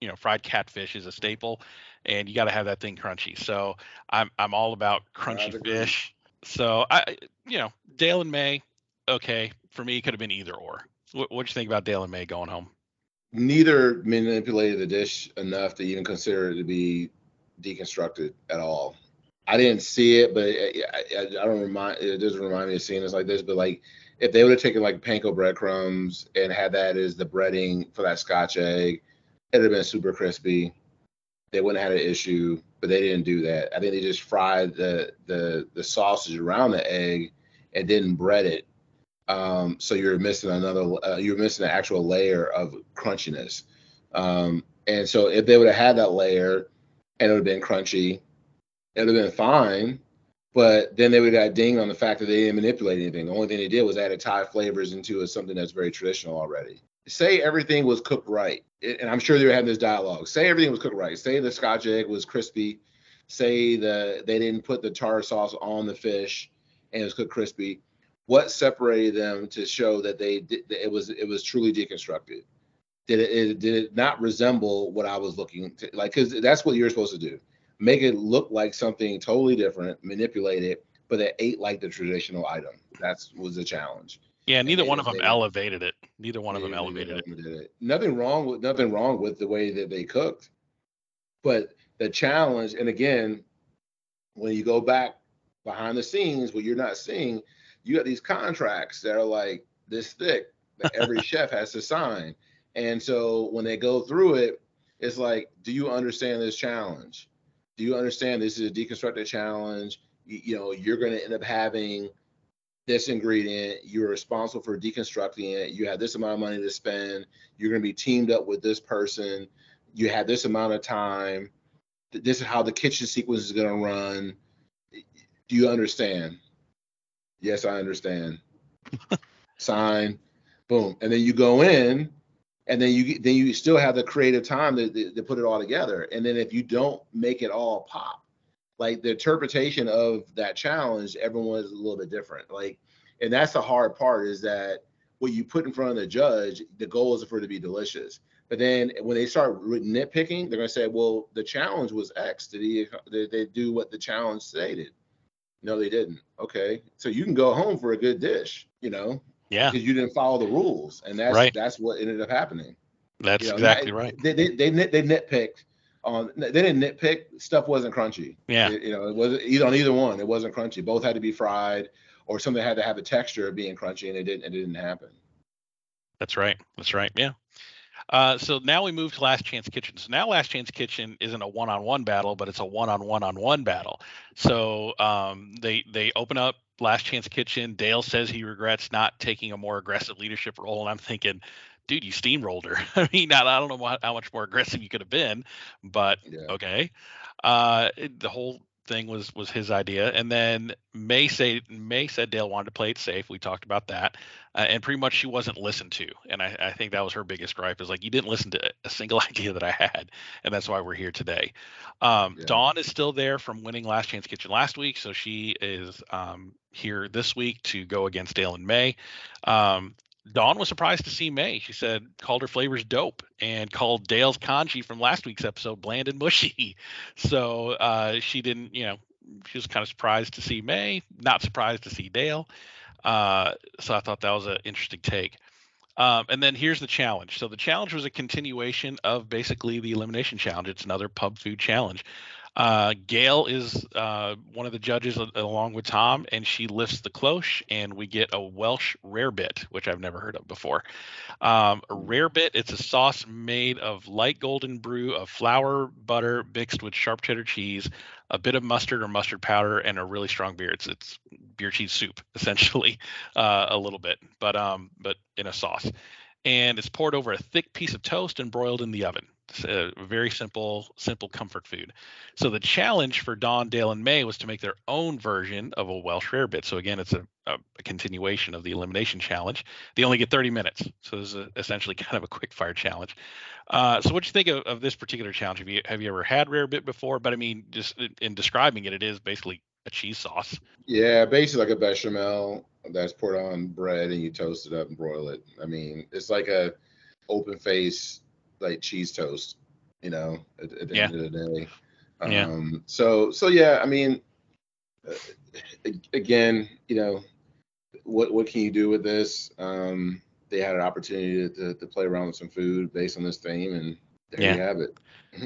you know fried catfish is a staple, and you got to have that thing crunchy. So I'm I'm all about crunchy fish. So I you know Dale and May, okay for me it could have been either or. What what'd you think about Dale and May going home? Neither manipulated the dish enough to even consider it to be deconstructed at all. I didn't see it, but I, I, I don't remind. It doesn't remind me of seeing this like this. But like, if they would have taken like panko breadcrumbs and had that as the breading for that Scotch egg, it'd have been super crispy. They wouldn't have had an issue, but they didn't do that. I think they just fried the the the sausage around the egg and didn't bread it. Um, so you're missing another. Uh, you're missing an actual layer of crunchiness. Um, and so if they would have had that layer and it would have been crunchy, it would have been fine. But then they would have got dinged on the fact that they didn't manipulate anything. The only thing they did was added Thai flavors into a, something that's very traditional already. Say everything was cooked right, and I'm sure they were having this dialogue. Say everything was cooked right. Say the Scotch egg was crispy. Say the they didn't put the tartar sauce on the fish and it was cooked crispy. What separated them to show that they that it was it was truly deconstructed? Did it, it did it not resemble what I was looking to like? Because that's what you're supposed to do make it look like something totally different, manipulate it, but it ate like the traditional item. That's was the challenge. Yeah, neither one of them they- elevated it. Neither one of them elevated it. it. Nothing wrong with nothing wrong with the way that they cooked, but the challenge, and again, when you go back behind the scenes, what you're not seeing, you got these contracts that are like this thick that every chef has to sign, and so when they go through it, it's like, do you understand this challenge? Do you understand this is a deconstructed challenge? You, you know, you're going to end up having this ingredient. You're responsible for deconstructing it. You have this amount of money to spend. You're going to be teamed up with this person. You have this amount of time. This is how the kitchen sequence is going to run. Do you understand? Yes, I understand. Sign, boom, and then you go in, and then you then you still have the creative time to, to, to put it all together. And then if you don't make it all pop, like the interpretation of that challenge, everyone is a little bit different. Like, and that's the hard part is that what you put in front of the judge, the goal is for it to be delicious. But then when they start nitpicking, they're gonna say, "Well, the challenge was X. Did he? Did they do what the challenge stated?" No, they didn't. Okay, so you can go home for a good dish, you know, Yeah, because you didn't follow the rules, and that's Right. that's what ended up happening. that's You know, exactly not- right. They they they, nit, they nitpicked on. They didn't nitpick. Stuff wasn't crunchy. Yeah, It- you know, it was either on either one. It wasn't crunchy. Both had to be fried, or something had to have a texture of being crunchy, and it didn't. It didn't happen. that's right. That's right. Yeah. Uh, so now we move to Last Chance Kitchen. So now Last Chance Kitchen isn't a one-on-one battle, but it's a one-on-one-on-one battle. So um, they they open up Last Chance Kitchen. Dale says he regrets not taking a more aggressive leadership role, and I'm thinking, dude, you steamrolled her. I mean, I, I don't know how much more aggressive you could have been, but Yeah. okay. Uh, the whole thing was was his idea, and then May say May said Dale wanted to play it safe. We talked about that, uh, and pretty much she wasn't listened to, and I, I think that was her biggest gripe is like you didn't listen to a single idea that I had, and that's why we're here today. Um, Yeah. Dawn is still there from winning Last Chance Kitchen last week, so she is um, here this week to go against Dale and May. Um, Dawn was surprised to see May. She said called her flavors dope and called Dale's congee from last week's episode bland and mushy. So uh, she didn't, you know, she was kind of surprised to see May, not surprised to see Dale. Uh, so I thought that was an interesting take. Um, and then here's the challenge. So the challenge was a continuation of basically the elimination challenge. It's another pub food challenge. Uh, Gail is uh, one of the judges along with Tom, and she lifts the cloche, and we get a Welsh rarebit, which I've never heard of before. Um, a rare bit, it's a sauce made of light golden brew of flour, butter mixed with sharp cheddar cheese, a bit of mustard or mustard powder, and a really strong beer. It's it's beer cheese soup essentially, uh, a little bit, but um, but in a sauce, and it's poured over a thick piece of toast and broiled in the oven. A very simple, simple comfort food. So the challenge for Dawn, Dale, and May was to make their own version of a Welsh rarebit. So again, it's a, a, a continuation of the elimination challenge. They only get 30 minutes, so this is a, essentially kind of a quick fire challenge. Uh, so what do you think of, of this particular challenge? Have you have you ever had rarebit before? But I mean, just in, in describing it, it is basically a cheese sauce. Yeah, basically like a bechamel that's poured on bread and you toast it up and broil it. I mean, it's like a open face like cheese toast, you know, at, at the Yeah. end of the day. Yeah. Um, so so yeah, I mean, uh, again, you know, what what can you do with this? Um, they had an opportunity to, to, to play around with some food based on this theme, and there Yeah. you have it.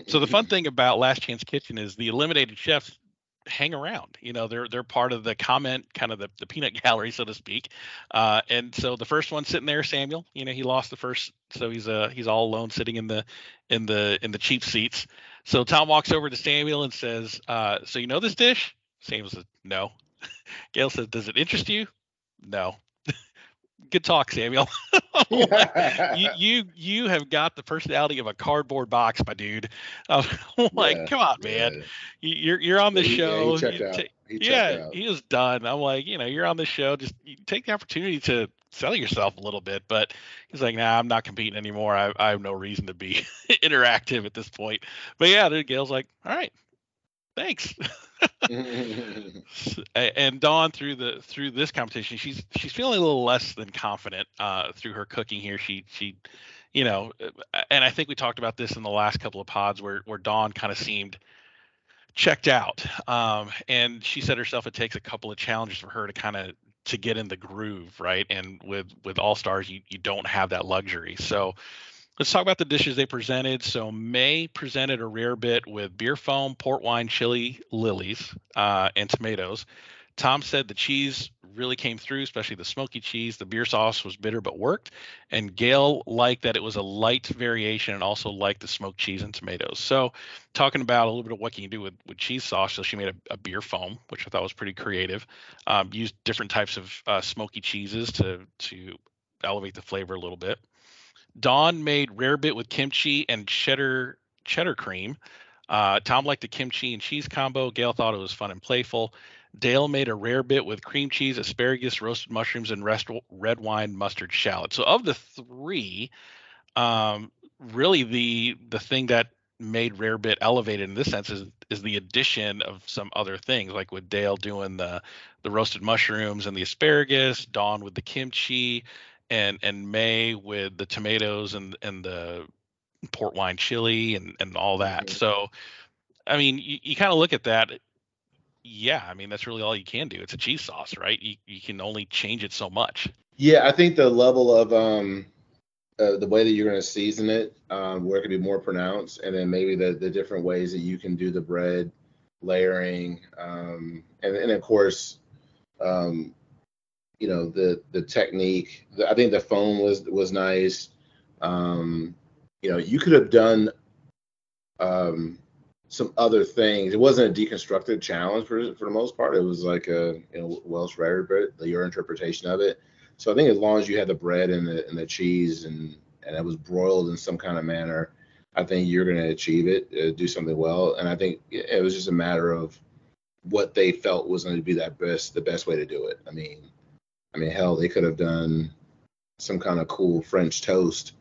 So the fun thing about Last Chance Kitchen is the eliminated chefs hang around. You know, they're they're part of the comment, kind of the, the peanut gallery, so to speak. Uh, and so the first one sitting there, Samuel. You know, he lost the first, so he's uh he's all alone sitting in the in the in the cheap seats. So Tom walks over to Samuel and says, uh, "So you know this dish?" Samuel says, "No." Gail says, "Does it interest you?" No. Good talk, Samuel. You you you have got the personality of a cardboard box, my dude. I'm like, Yeah, come on, man. Yeah. You- You're you're on the He- yeah, show. he checked you out. ta- He checked yeah, out. he is done. I'm like, you know, you're on the show. Just take the opportunity to sell yourself a little bit. But he's like, nah, I'm not competing anymore. I, I have no reason to be interactive at this point. But yeah, dude, Gail's like, all right, thanks. And Dawn through the through this competition, she's she's feeling a little less than confident uh, through her cooking here. She she, you know, uh, and I think we talked about this in the last couple of pods where where Dawn kind of seemed checked out. Um, and she said herself it takes a couple of challenges for her to kind of to get in the groove, right? And with with All Stars, you you don't have that luxury. So let's talk about the dishes they presented. So May presented a rare bit with beer foam, port wine, chili lilies, uh, and tomatoes. Tom said the cheese really came through, especially the smoky cheese. The beer sauce was bitter but worked. And Gail liked that it was a light variation and also liked the smoked cheese and tomatoes. So, talking about a little bit of what can you do with, with cheese sauce. So, she made a, a beer foam, which I thought was pretty creative. Um, used different types of uh, smoky cheeses to, to elevate the flavor a little bit. Dawn made rare bit with kimchi and cheddar cheddar cream. Uh, Tom liked the kimchi and cheese combo. Gail thought it was fun and playful. Dale made a rare bit with cream cheese, asparagus, roasted mushrooms, and rest, red wine mustard shallot. So of the three, um, really the the thing that made rare bit elevated in this sense is is the addition of some other things, like with Dale doing the the roasted mushrooms and the asparagus, Dawn with the kimchi, and and May with the tomatoes and and the port wine chili and and all that. Mhm. So, I mean, you, you kind of look at that. Yeah, I mean that's really all you can do. It's a cheese sauce, right? You you can only change it so much. Yeah, I think the level of um uh, the way that you're going to season it, um, where it can be more pronounced, and then maybe the the different ways that you can do the bread layering, um, and and of course, um, you know the the technique. The, I think the foam was was nice. Um, you know, you could have done um, some other things. It wasn't a deconstructed challenge for for the most part. It was like a you know Welsh rarebit, your interpretation of it. So I think as long as you had the bread and the and the cheese and and it was broiled in some kind of manner, I think you're going to achieve it, uh, do something well. And I think it was just a matter of what they felt was going to be that best the best way to do it. I mean, I mean, hell, they could have done some kind of cool French toast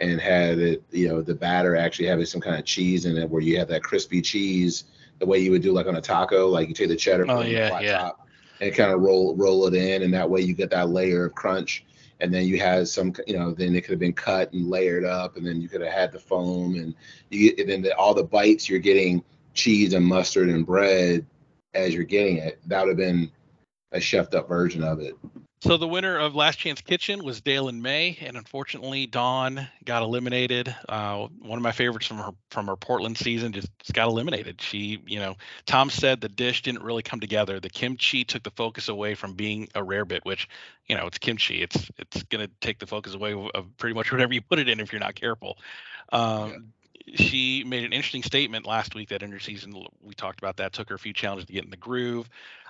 and had it, you know, the batter actually having some kind of cheese in it, where you have that crispy cheese, the way you would do like on a taco, like you take the cheddar, Oh, it the yeah, flat yeah. top, and kind of roll roll it in, and that way you get that layer of crunch. And then you had some, you know, then it could have been cut and layered up, and then you could have had the foam, and you and then the, all the bites you're getting cheese and mustard and bread as you're getting it. That would have been a chefed up version of it. So the winner of Last Chance Kitchen was Dale and May, and unfortunately Dawn got eliminated. Uh, one of my favorites from her from her Portland season just, just got eliminated. She, you know, Tom said the dish didn't really come together. The kimchi took the focus away from being a rare bit, which, you know, it's kimchi. It's it's gonna take the focus away of pretty much whatever you put it in if you're not careful. Um, She made an interesting statement last week that in her season we talked about that took her a few challenges to get in the groove.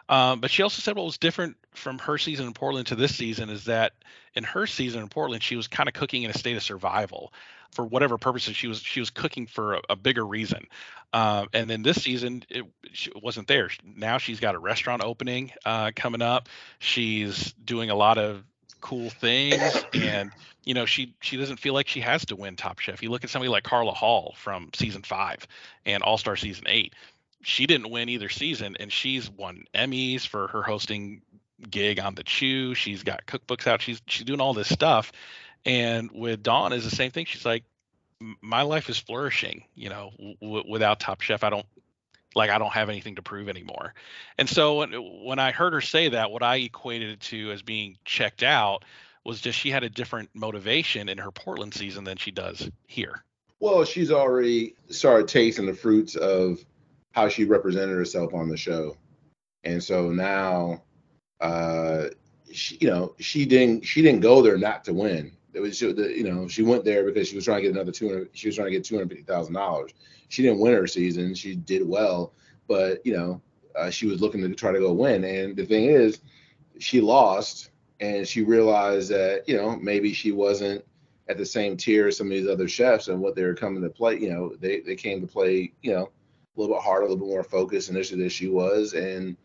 Um, but she also said what was different from her season in Portland to this season is that in her season in Portland, she was kind of cooking in a state of survival for whatever purposes she was she was cooking for a, a bigger reason. Um, and then this season it, she wasn't there. Now she's got a restaurant opening uh, coming up. She's doing a lot of cool things and you know she she doesn't feel like she has to win top chef you look at somebody like carla hall from season five and all star season eight she didn't win either season and she's won emmys for her hosting gig on the chew. She's got cookbooks out. She's she's doing all this stuff. And with dawn is the same thing. She's like my life is flourishing you know w- without top chef. I don't like i don't have anything to prove anymore. And so when, when i heard her say that what i equated it to as being checked out was just she had a different motivation in her portland season than she does here. Well, she's already started tasting the fruits of how she represented herself on the show, and so now, uh, she, you know, she didn't she didn't go there not to win. It was you know she went there because she was trying to get another two hundred. She was trying to get two hundred fifty thousand dollars. She didn't win her season. She did well, but you know, uh, she was looking to try to go win. And the thing is, she lost, and she realized that you know maybe she wasn't at the same tier as some of these other chefs and what they were coming to play. You know, they they came to play. You know, a little bit harder, a little bit more focused initially than she was, and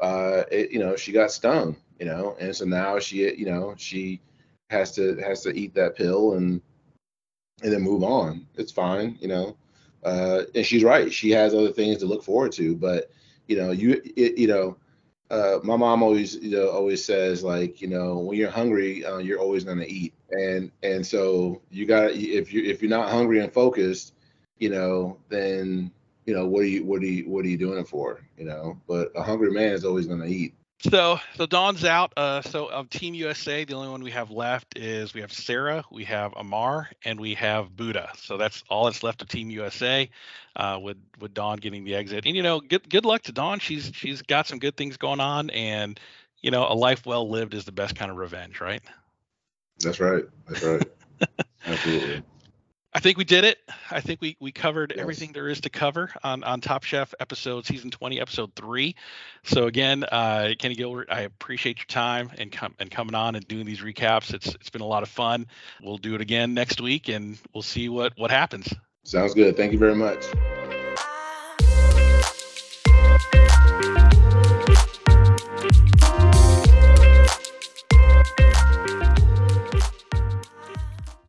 uh, it, you know, she got stung. You know, and so now she, you know, she has to has to eat that pill and and then move on. It's fine. You know, uh, and she's right. She has other things to look forward to, but you know, you it, you know. Uh, my mom always, you know, always says like, you know, when you're hungry, uh, you're always gonna eat, and and so you got to if you if you're not hungry and focused, you know, then you know what are you what are you what are you doing it for, you know? But a hungry man is always gonna eat. So so Dawn's out. Uh, so of Team USA, the only one we have left is we have Sara, we have Amar, and we have Buddha. So that's all that's left of Team USA. Uh, with with Dawn getting the exit, and you know, good good luck to Dawn. She's she's got some good things going on, and you know, a life well lived is the best kind of revenge, right? That's right. That's right. Absolutely. I think we did it. I think we we covered Yes. everything there is to cover on on Top Chef episode season 20 episode 3. So again, uh Kenny Gilbert, I appreciate your time and com- and coming on and doing these recaps. It's it's been a lot of fun. We'll do it again next week and we'll see what what happens. Sounds good. Thank you very much.